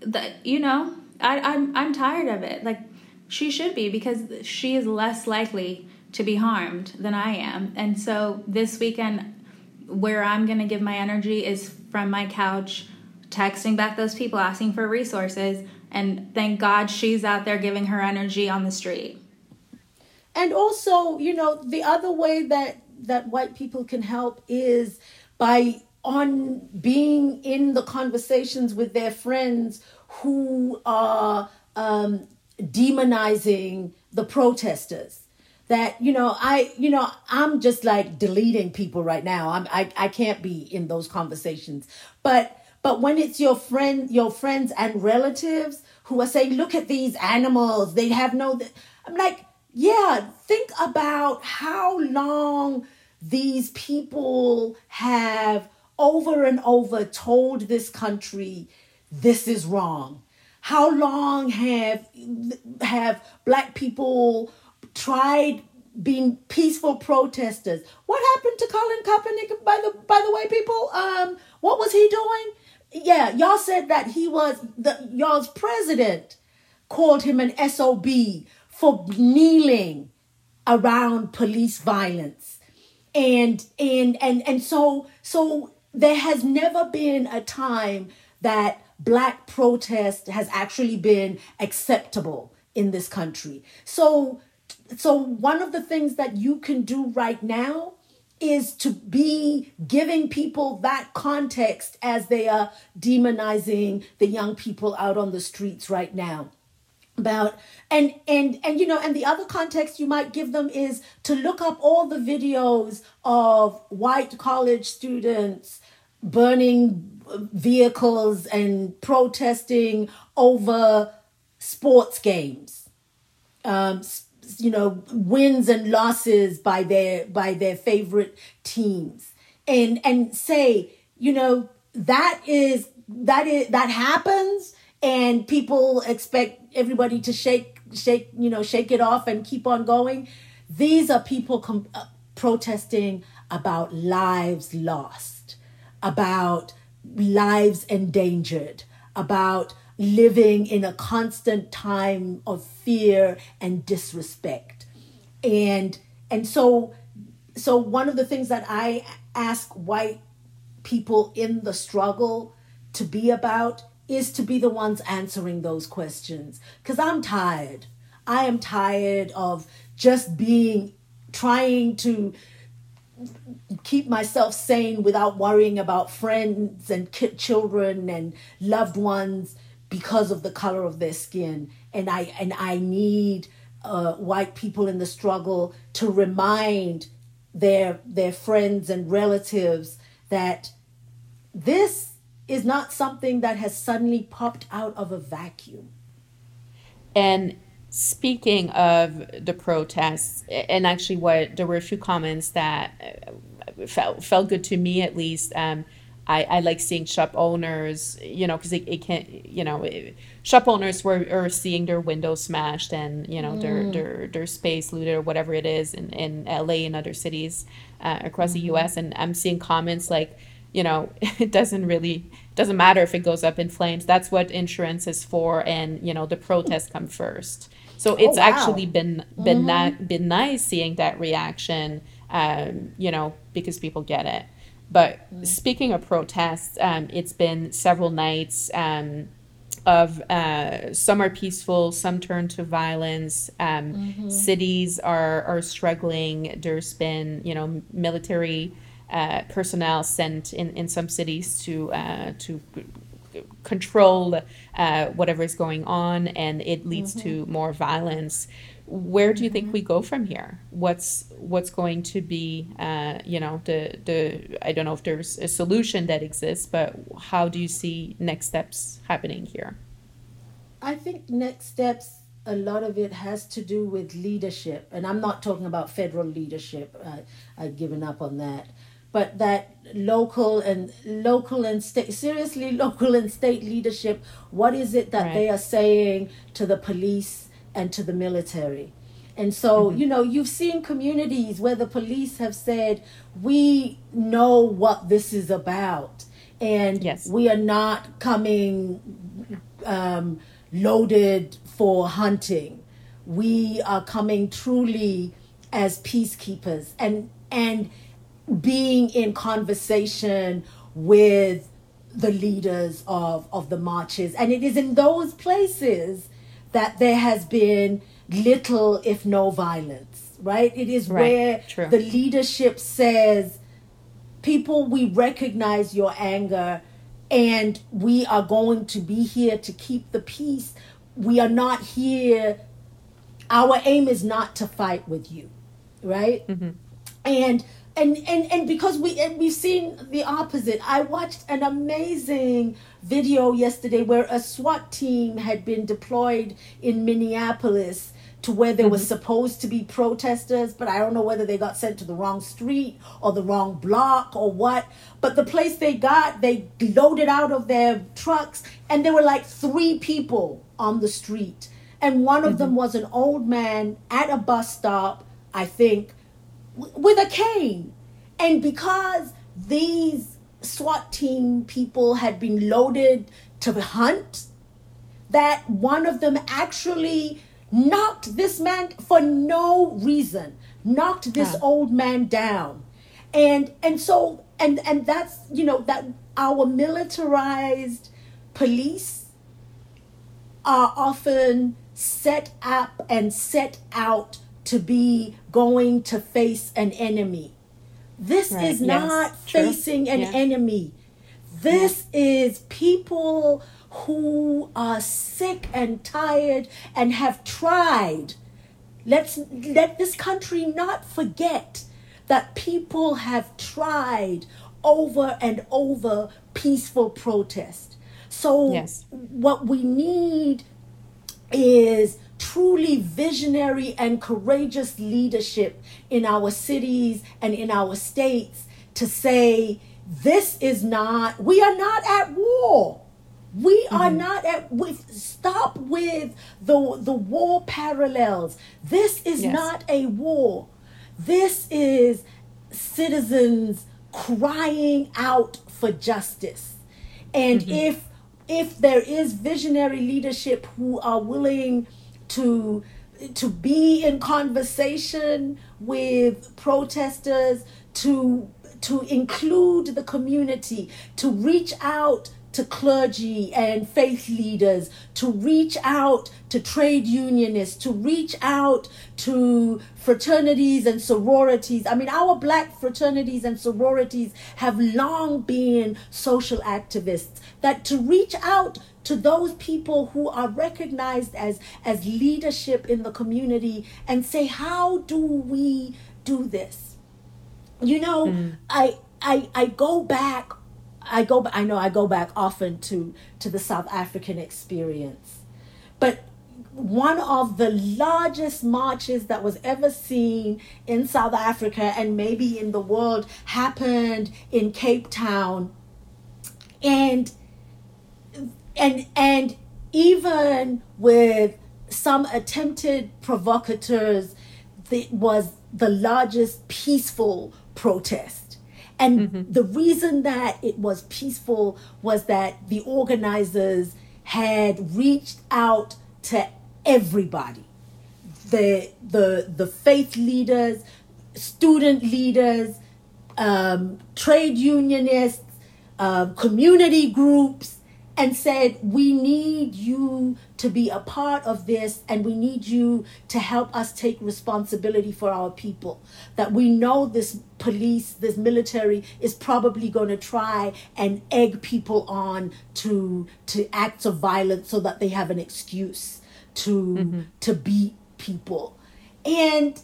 That you know, I I'm I'm tired of it. Like she should be because she is less likely to be harmed than I am, and so this weekend, where I'm gonna give my energy is from my couch texting back those people asking for resources and thank god she's out there giving her energy on the street. And also you know the other way that that white people can help is by on being in the conversations with their friends who are um, demonizing the protesters that you know i you know i'm just like deleting people right now. I'm i, I can't be in those conversations. But but when it's your friend, your friends and relatives who are saying, look at these animals, they have no, I'm like, yeah, think about how long these people have over and over told this country this is wrong. How long have have black people tried being peaceful protesters? What happened to Colin Kaepernick? By the by the way, people, um, what was he doing? yeah, y'all said that he was the y'all's president called him an SOB for kneeling around police violence. And and and and so so there has never been a time that black protest has actually been acceptable in this country. So so one of the things that you can do right now is to be giving people that context as they are demonizing the young people out on the streets right now about and and and you know and the other context you might give them is to look up all the videos of white college students burning vehicles and protesting over sports games. Um, you know wins and losses by their by their favorite teams. And and say you know, that is that is that happens and people expect everybody to shake shake you know shake it off and keep on going. These are people com- uh, protesting about lives lost about lives endangered about living in a constant time of fear and disrespect and and so so one of the things that i ask white people in the struggle to be about is to be the ones answering those questions. Because I'm tired. I am tired of just being, trying to keep myself sane without worrying about friends and children and loved ones because of the color of their skin. And I, and I need uh, white people in the struggle to remind their, their friends and relatives that this is not something that has suddenly popped out of a vacuum. And speaking of the protests, and actually, what there were a few comments that uh, felt felt good to me at least. Um, I, I like seeing shop owners, you know, because it, it can't, you know, it, shop owners were are seeing their windows smashed and you know mm. their their their space looted or whatever it is in in LA and other cities uh, across mm-hmm. the U.S. And I'm seeing comments like you know, it doesn't really doesn't matter if it goes up in flames. That's what insurance is for, and you know, the protests come first. So it's oh, wow. actually been been mm-hmm. been nice seeing that reaction, um, you know, because people get it. But mm. speaking of protests, um, it's been several nights um, of uh, some are peaceful, some turn to violence. Um, mm-hmm. Cities are are struggling. There's been you know military uh, personnel sent in, in some cities to uh, to control uh, whatever is going on, and it leads mm-hmm. to more violence. Where do you think mm-hmm. we go from here? What's what's going to be, uh, you know, the the I don't know if there's a solution that exists, but how do you see next steps happening here? I think next steps a lot of it has to do with leadership and i'm not talking about federal leadership uh, i've given up on that but that local and local and state seriously local and state leadership what is it that right. they are saying to the police and to the military and so mm-hmm. you know you've seen communities where the police have said we know what this is about and yes. we are not coming um, loaded for hunting we are coming truly as peacekeepers and and being in conversation with the leaders of, of the marches. And it is in those places that there has been little, if no violence, right? It is right. where True. the leadership says, people, we recognize your anger and we are going to be here to keep the peace. We are not here, our aim is not to fight with you, right? Mm-hmm. And and and and because we and we've seen the opposite i watched an amazing video yesterday where a swat team had been deployed in minneapolis to where there mm-hmm. was supposed to be protesters but i don't know whether they got sent to the wrong street or the wrong block or what but the place they got they loaded out of their trucks and there were like three people on the street and one of mm-hmm. them was an old man at a bus stop i think with a cane. And because these SWAT team people had been loaded to hunt, that one of them actually knocked this man for no reason, knocked this old man down. And and so and and that's you know that our militarized police are often set up and set out to be going to face an enemy. This right. is yes. not True. facing an yeah. enemy. This yeah. is people who are sick and tired and have tried. Let's let this country not forget that people have tried over and over peaceful protest. So yes. what we need is truly visionary and courageous leadership in our cities and in our states to say this is not, we are not at war. We are mm-hmm. not at with stop with the the war parallels. This is yes. not a war. This is citizens crying out for justice. And mm-hmm. if if there is visionary leadership who are willing to to be in conversation with protesters to to include the community to reach out to clergy and faith leaders, to reach out to trade unionists, to reach out to fraternities and sororities. I mean, our black fraternities and sororities have long been social activists. That to reach out to those people who are recognized as, as leadership in the community and say, how do we do this? You know, mm. I, I, I go back I go I know I go back often to to the South African experience. But one of the largest marches that was ever seen in South Africa and maybe in the world happened in Cape Town. And and and even with some attempted provocateurs, it was the largest peaceful protest and mm-hmm. the reason that it was peaceful was that the organizers had reached out to everybody the the the faith leaders student leaders um, trade unionists uh, community groups and said, We need you to be a part of this, and we need you to help us take responsibility for our people. That we know this police, this military is probably going to try and egg people on to, to acts of violence so that they have an excuse to, mm-hmm. to beat people. And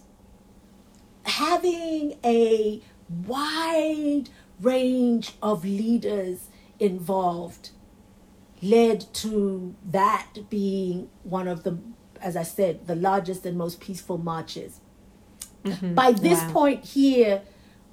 having a wide range of leaders involved led to that being one of the, as I said, the largest and most peaceful marches. Mm-hmm. By this wow. point here,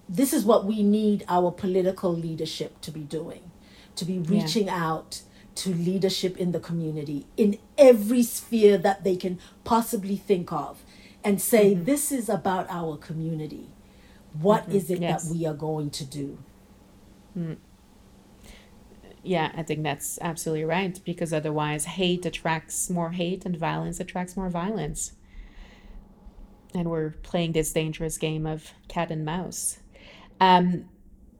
this is what we need our political leadership to be doing, to be reaching yeah. out to leadership in the community in every sphere that they can possibly think of and say, mm-hmm. this is about our community. What mm-hmm. is it yes. that we are going to do? Mm yeah, I think that's absolutely right because otherwise, hate attracts more hate and violence attracts more violence. And we're playing this dangerous game of cat and mouse. Um,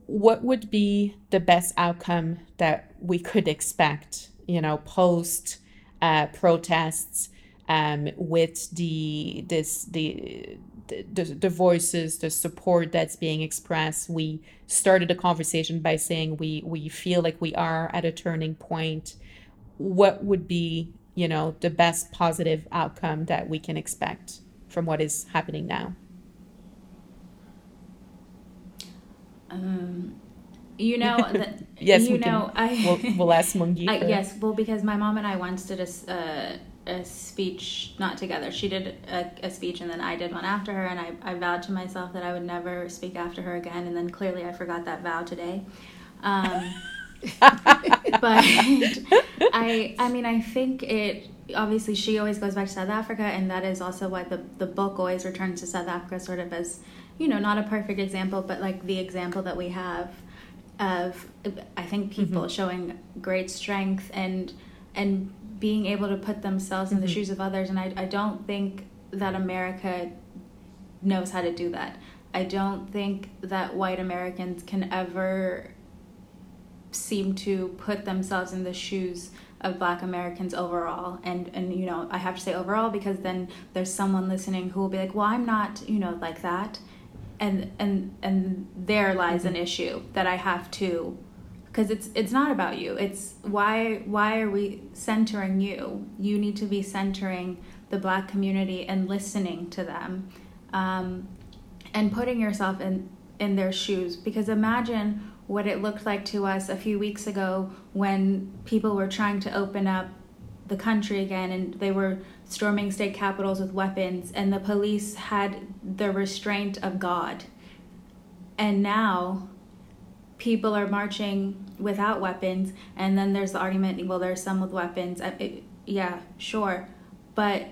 what would be the best outcome that we could expect, you know, post uh, protests um, with the this the the, the voices, the support that's being expressed. We started a conversation by saying we we feel like we are at a turning point. What would be, you know, the best positive outcome that we can expect from what is happening now? Um, you know, that, yes, you know, can, I we'll, we'll ask Mungi. yes, well, because my mom and I once did a. Uh, a speech not together she did a, a, speech and then i did one after her and I, I vowed to myself that i would never speak after her again and then clearly i forgot that vow today um, but i i mean i think it obviously she always goes back to south africa and that is also why the, the book always returns to south africa sort of as you know not a perfect example but like the example that we have of i think people mm-hmm. showing great strength and and being able to put themselves in mm-hmm. the shoes of others. And I, I don't think that America knows how to do that. I don't think that white Americans can ever seem to put themselves in the shoes of black Americans overall. And and you know, I have to say overall because then there's someone listening who will be like, "Well, I'm not, you know, like that." And and and there lies mm-hmm. an issue that I have to because it's it's not about you. It's why why are we centering you? You need to be centering the black community and listening to them um, and putting yourself in in their shoes. Because imagine what it looked like to us a few weeks ago when people were trying to open up the country again and they were storming state capitals with weapons and the police had the restraint of god. And now people are marching without weapons, and then there's the argument. Well, there's some with weapons. It, yeah, sure, but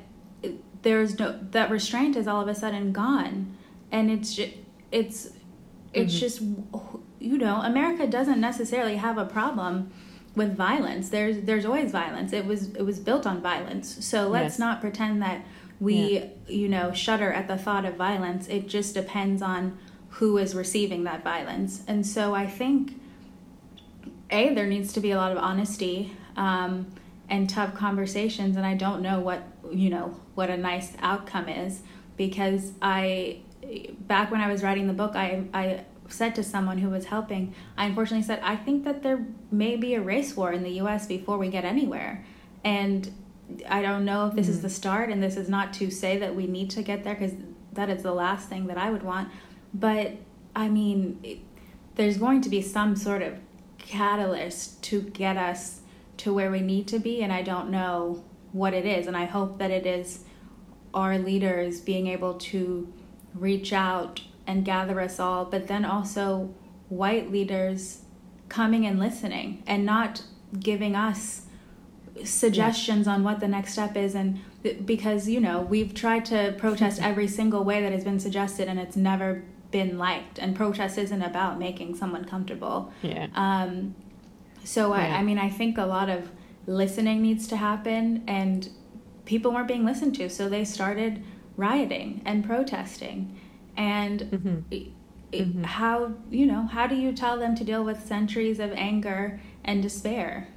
there's no that restraint is all of a sudden gone, and it's just, it's it's mm-hmm. just you know America doesn't necessarily have a problem with violence. There's there's always violence. It was it was built on violence. So let's yes. not pretend that we yeah. you know shudder at the thought of violence. It just depends on who is receiving that violence. And so I think a there needs to be a lot of honesty um, and tough conversations. And I don't know what you know what a nice outcome is because I back when I was writing the book I I said to someone who was helping, I unfortunately said, I think that there may be a race war in the US before we get anywhere. And I don't know if this mm-hmm. is the start, and this is not to say that we need to get there because that is the last thing that I would want. But I mean, it, there's going to be some sort of catalyst to get us to where we need to be, and I don't know what it is. And I hope that it is our leaders being able to reach out and gather us all, but then also white leaders coming and listening and not giving us suggestions on what the next step is and because you know we've tried to protest every single way that has been suggested and it's never been liked and protest isn't about making someone comfortable yeah um so yeah. I, I mean i think a lot of listening needs to happen and people weren't being listened to so they started rioting and protesting and mm-hmm. It, mm-hmm. how you know how do you tell them to deal with centuries of anger and despair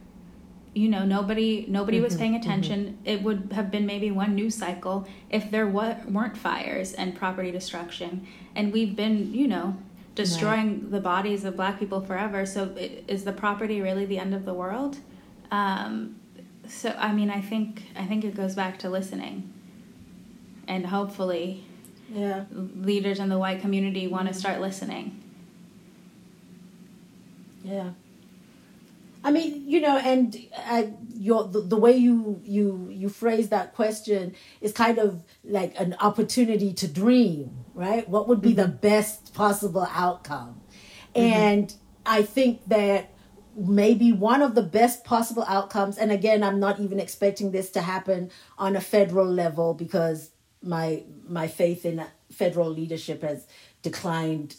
you know nobody nobody mm-hmm. was paying mm-hmm. attention it would have been maybe one news cycle if there wa- weren't fires and property destruction and we've been you know destroying right. the bodies of black people forever so is the property really the end of the world um, so i mean i think i think it goes back to listening and hopefully yeah. leaders in the white community want to start listening. Yeah. I mean, you know, and uh, your the, the way you you you phrase that question is kind of like an opportunity to dream, right? What would be mm-hmm. the best possible outcome? Mm-hmm. And I think that maybe one of the best possible outcomes and again i'm not even expecting this to happen on a federal level because my my faith in federal leadership has declined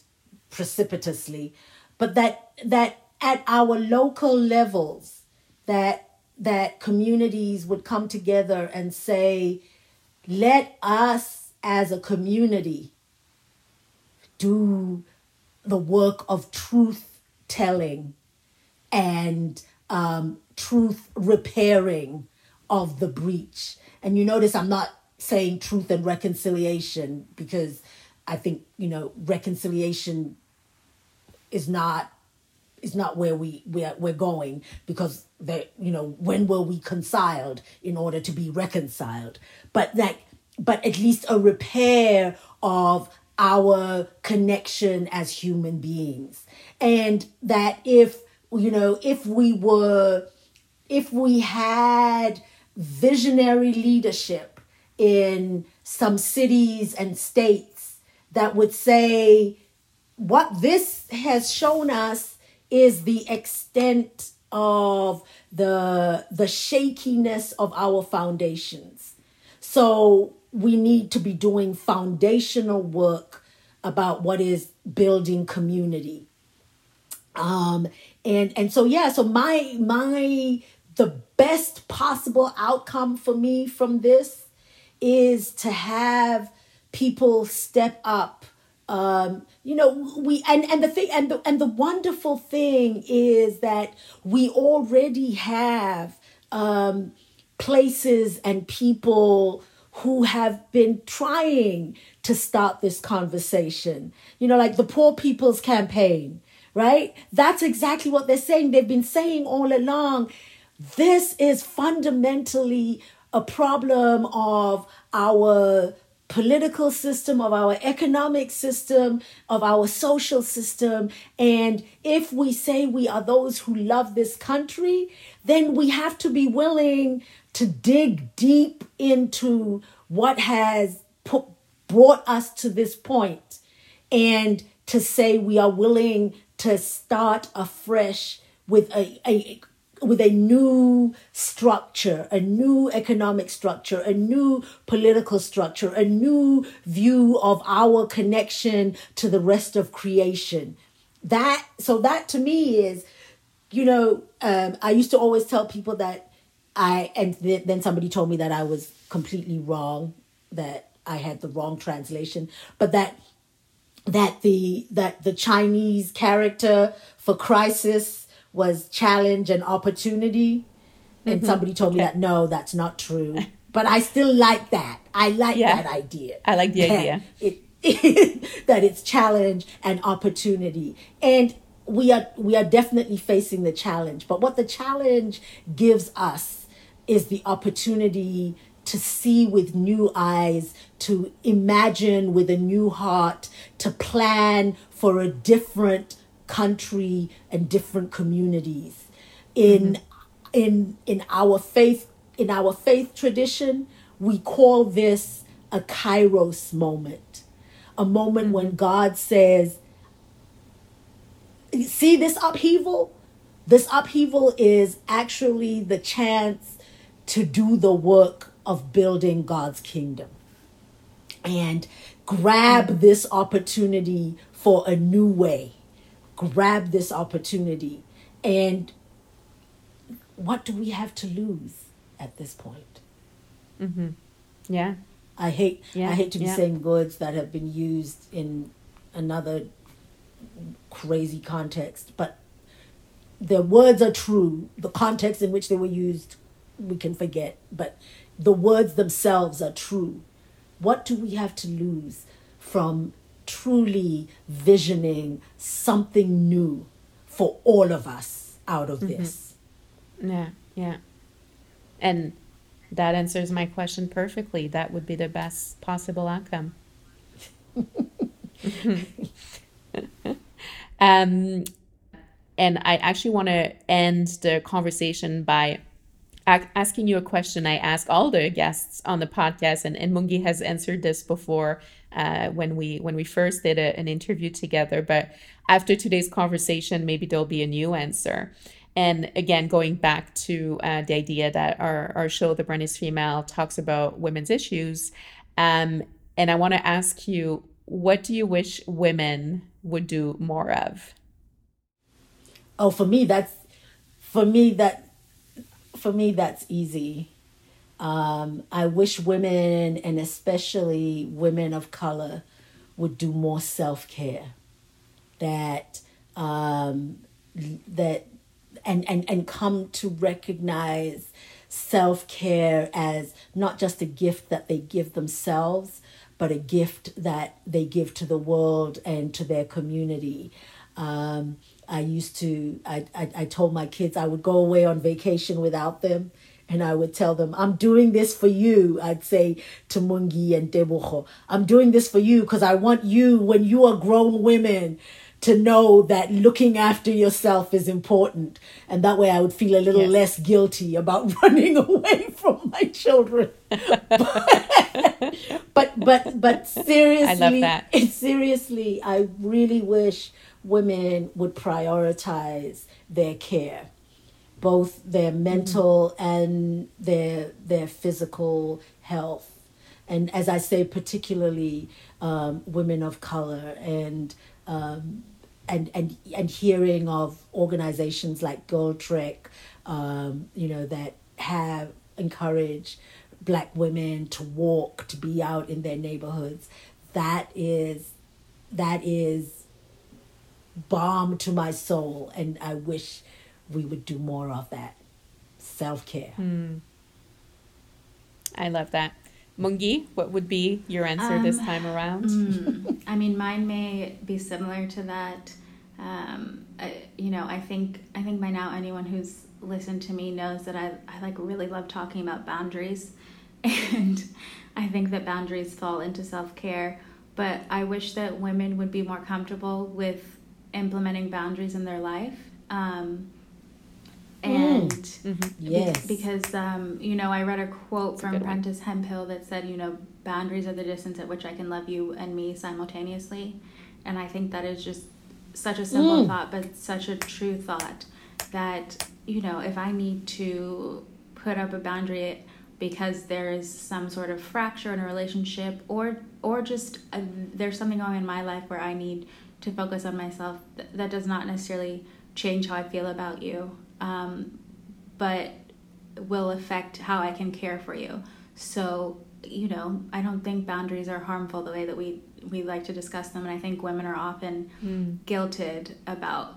precipitously, but that that at our local levels that that communities would come together and say, let us as a community do the work of truth telling and um, truth repairing of the breach. And you notice I'm not saying truth and reconciliation because I think you know reconciliation is not is not where we we're, we're going because that you know when were we reconciled in order to be reconciled? But that but at least a repair of our connection as human beings. And that if you know if we were if we had visionary leadership in some cities and states that would say what this has shown us is the extent of the the shakiness of our foundations. So we need to be doing foundational work about what is building community. Um and and so yeah so my my the best possible outcome for me from this is to have people step up um, you know we and and the thing and the and the wonderful thing is that we already have um, places and people who have been trying to start this conversation. You know like the poor people's campaign right? That's exactly what they're saying. They've been saying all along this is fundamentally a problem of our political system, of our economic system, of our social system. And if we say we are those who love this country, then we have to be willing to dig deep into what has put, brought us to this point and to say we are willing to start afresh with a, a with a new structure, a new economic structure, a new political structure, a new view of our connection to the rest of creation. That so that to me is, you know, um, I used to always tell people that I and th- then somebody told me that I was completely wrong, that I had the wrong translation, but that that the that the Chinese character for crisis was challenge and opportunity. And mm-hmm. somebody told okay. me that no, that's not true. But I still like that. I like yeah. that idea. I like the idea. It, that it's challenge and opportunity. And we are we are definitely facing the challenge. But what the challenge gives us is the opportunity to see with new eyes, to imagine with a new heart, to plan for a different country and different communities. In mm-hmm. in in our faith in our faith tradition, we call this a kairos moment. A moment mm-hmm. when God says, see this upheaval? This upheaval is actually the chance to do the work of building God's kingdom. And grab mm-hmm. this opportunity for a new way grab this opportunity. And what do we have to lose at this point? Mm-hmm. Yeah. I hate yeah. I hate to be yeah. saying words that have been used in another crazy context, but the words are true. The context in which they were used, we can forget, but the words themselves are true. What do we have to lose from truly visioning something new for all of us out of mm-hmm. this. Yeah, yeah. And that answers my question perfectly. That would be the best possible outcome. um, and I actually want to end the conversation by asking you a question I ask all the guests on the podcast, and, and Mungi has answered this before uh, when we when we first did a, an interview together. But after today's conversation, maybe there'll be a new answer. And again, going back to uh, the idea that our, our show, The Brand is Female, talks about women's issues. Um, and I want to ask you, what do you wish women would do more of? Oh, for me, that's for me that for me that's easy. Um, I wish women, and especially women of color, would do more self care. That um, that and and and come to recognize self care as not just a gift that they give themselves, but a gift that they give to the world and to their community. Um, I used to, I, I, I told my kids I would go away on vacation without them and I would tell them, I'm doing this for you. I'd say to Mungi and Debucho, I'm doing this for you because I want you, when you are grown women, to know that looking after yourself is important. And that way I would feel a little yes. less guilty about running away from my children. but, but, but seriously, I love that. It, seriously, I really wish women would prioritize their care both their mental mm-hmm. and their their physical health and as i say particularly um, women of color and um, and and and hearing of organizations like GirlTrek, um, you know, that have encouraged black women to walk, to be out in their neighborhoods. That is that is balm to my soul, and I wish we would do more of that self care. Mm. I love that. Mungi, what would be your answer um, this time around? mm, I mean, mine may be similar to that. Um, I, you know, I think I think by now anyone who's listened to me knows that I I like really love talking about boundaries, and I think that boundaries fall into self care. But I wish that women would be more comfortable with implementing boundaries in their life. Um, and mm. mm-hmm. yes. because um, you know i read a quote That's from Prentis Hemphill that said you know boundaries are the distance at which i can love you and me simultaneously and i think that is just such a simple mm. thought, but such a true thought that, you know, if I need to put up a boundary because there is some sort of fracture in a relationship or or just a, there's something going on in my life where I need to focus on myself th- that does not necessarily change how I feel about you um, but will affect how I can care for you so you know I don't think boundaries are harmful the way that we we like to discuss them and I think women are often mm. guilted about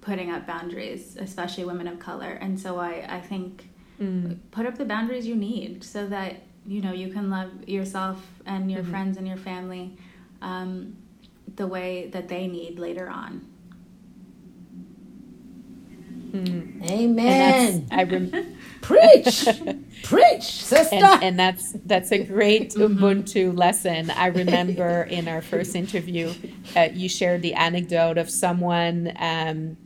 putting up boundaries especially women of color and so I I think mm. put up the boundaries you need so that you know you can love yourself and your mm-hmm. friends and your family um, the way that they need later on mm. amen I rem- preach preach sister and, and, that's that's a great mm-hmm. ubuntu lesson i remember in our first interview uh, you shared the anecdote of someone um,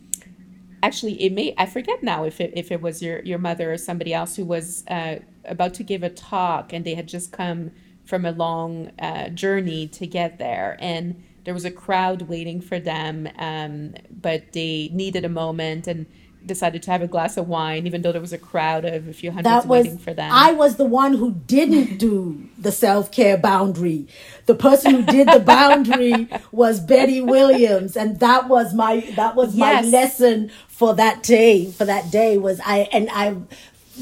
actually it may i forget now if it, if it was your, your mother or somebody else who was uh, about to give a talk and they had just come from a long uh, journey to get there and there was a crowd waiting for them um, but they needed a moment and decided to have a glass of wine, even though there was a crowd of a few hundred that was, waiting for them. I was the one who didn't do the self care boundary. The person who did the boundary was Betty Williams, and that was my that was yes. my lesson for that day. For that day was I and I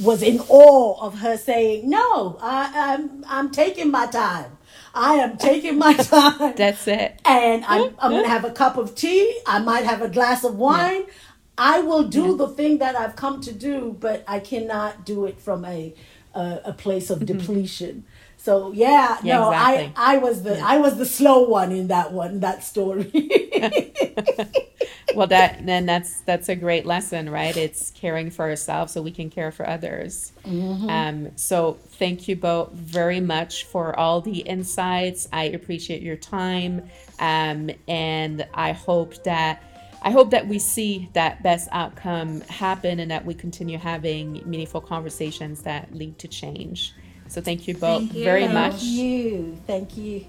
was in awe of her saying, "No, I, I'm I'm taking my time." I am taking my time. That's it. And I'm, I'm going to have a cup of tea. I might have a glass of wine. Yeah. I will do yeah. the thing that I've come to do, but I cannot do it from a a, a place of mm-hmm. depletion. So yeah, yeah no, exactly. I I was the yeah. I was the slow one in that one that story. well, that then that's that's a great lesson, right? It's caring for ourselves so we can care for others. Mm-hmm. Um, so thank you both very much for all the insights. I appreciate your time, um, and I hope that I hope that we see that best outcome happen and that we continue having meaningful conversations that lead to change. So thank you both thank you. very much. Thank you. Thank you.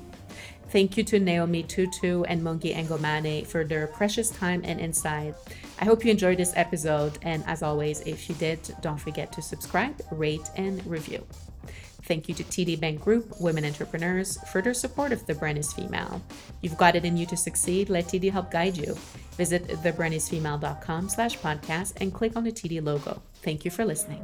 Thank you to Naomi Tutu and Mungi Ngomane for their precious time and insight. I hope you enjoyed this episode. And as always, if you did, don't forget to subscribe, rate, and review. Thank you to TD Bank Group, Women Entrepreneurs, for their support of The Brand is Female. You've got it in you to succeed. Let TD help guide you. Visit thebrandisfemale.com slash podcast and click on the TD logo. Thank you for listening.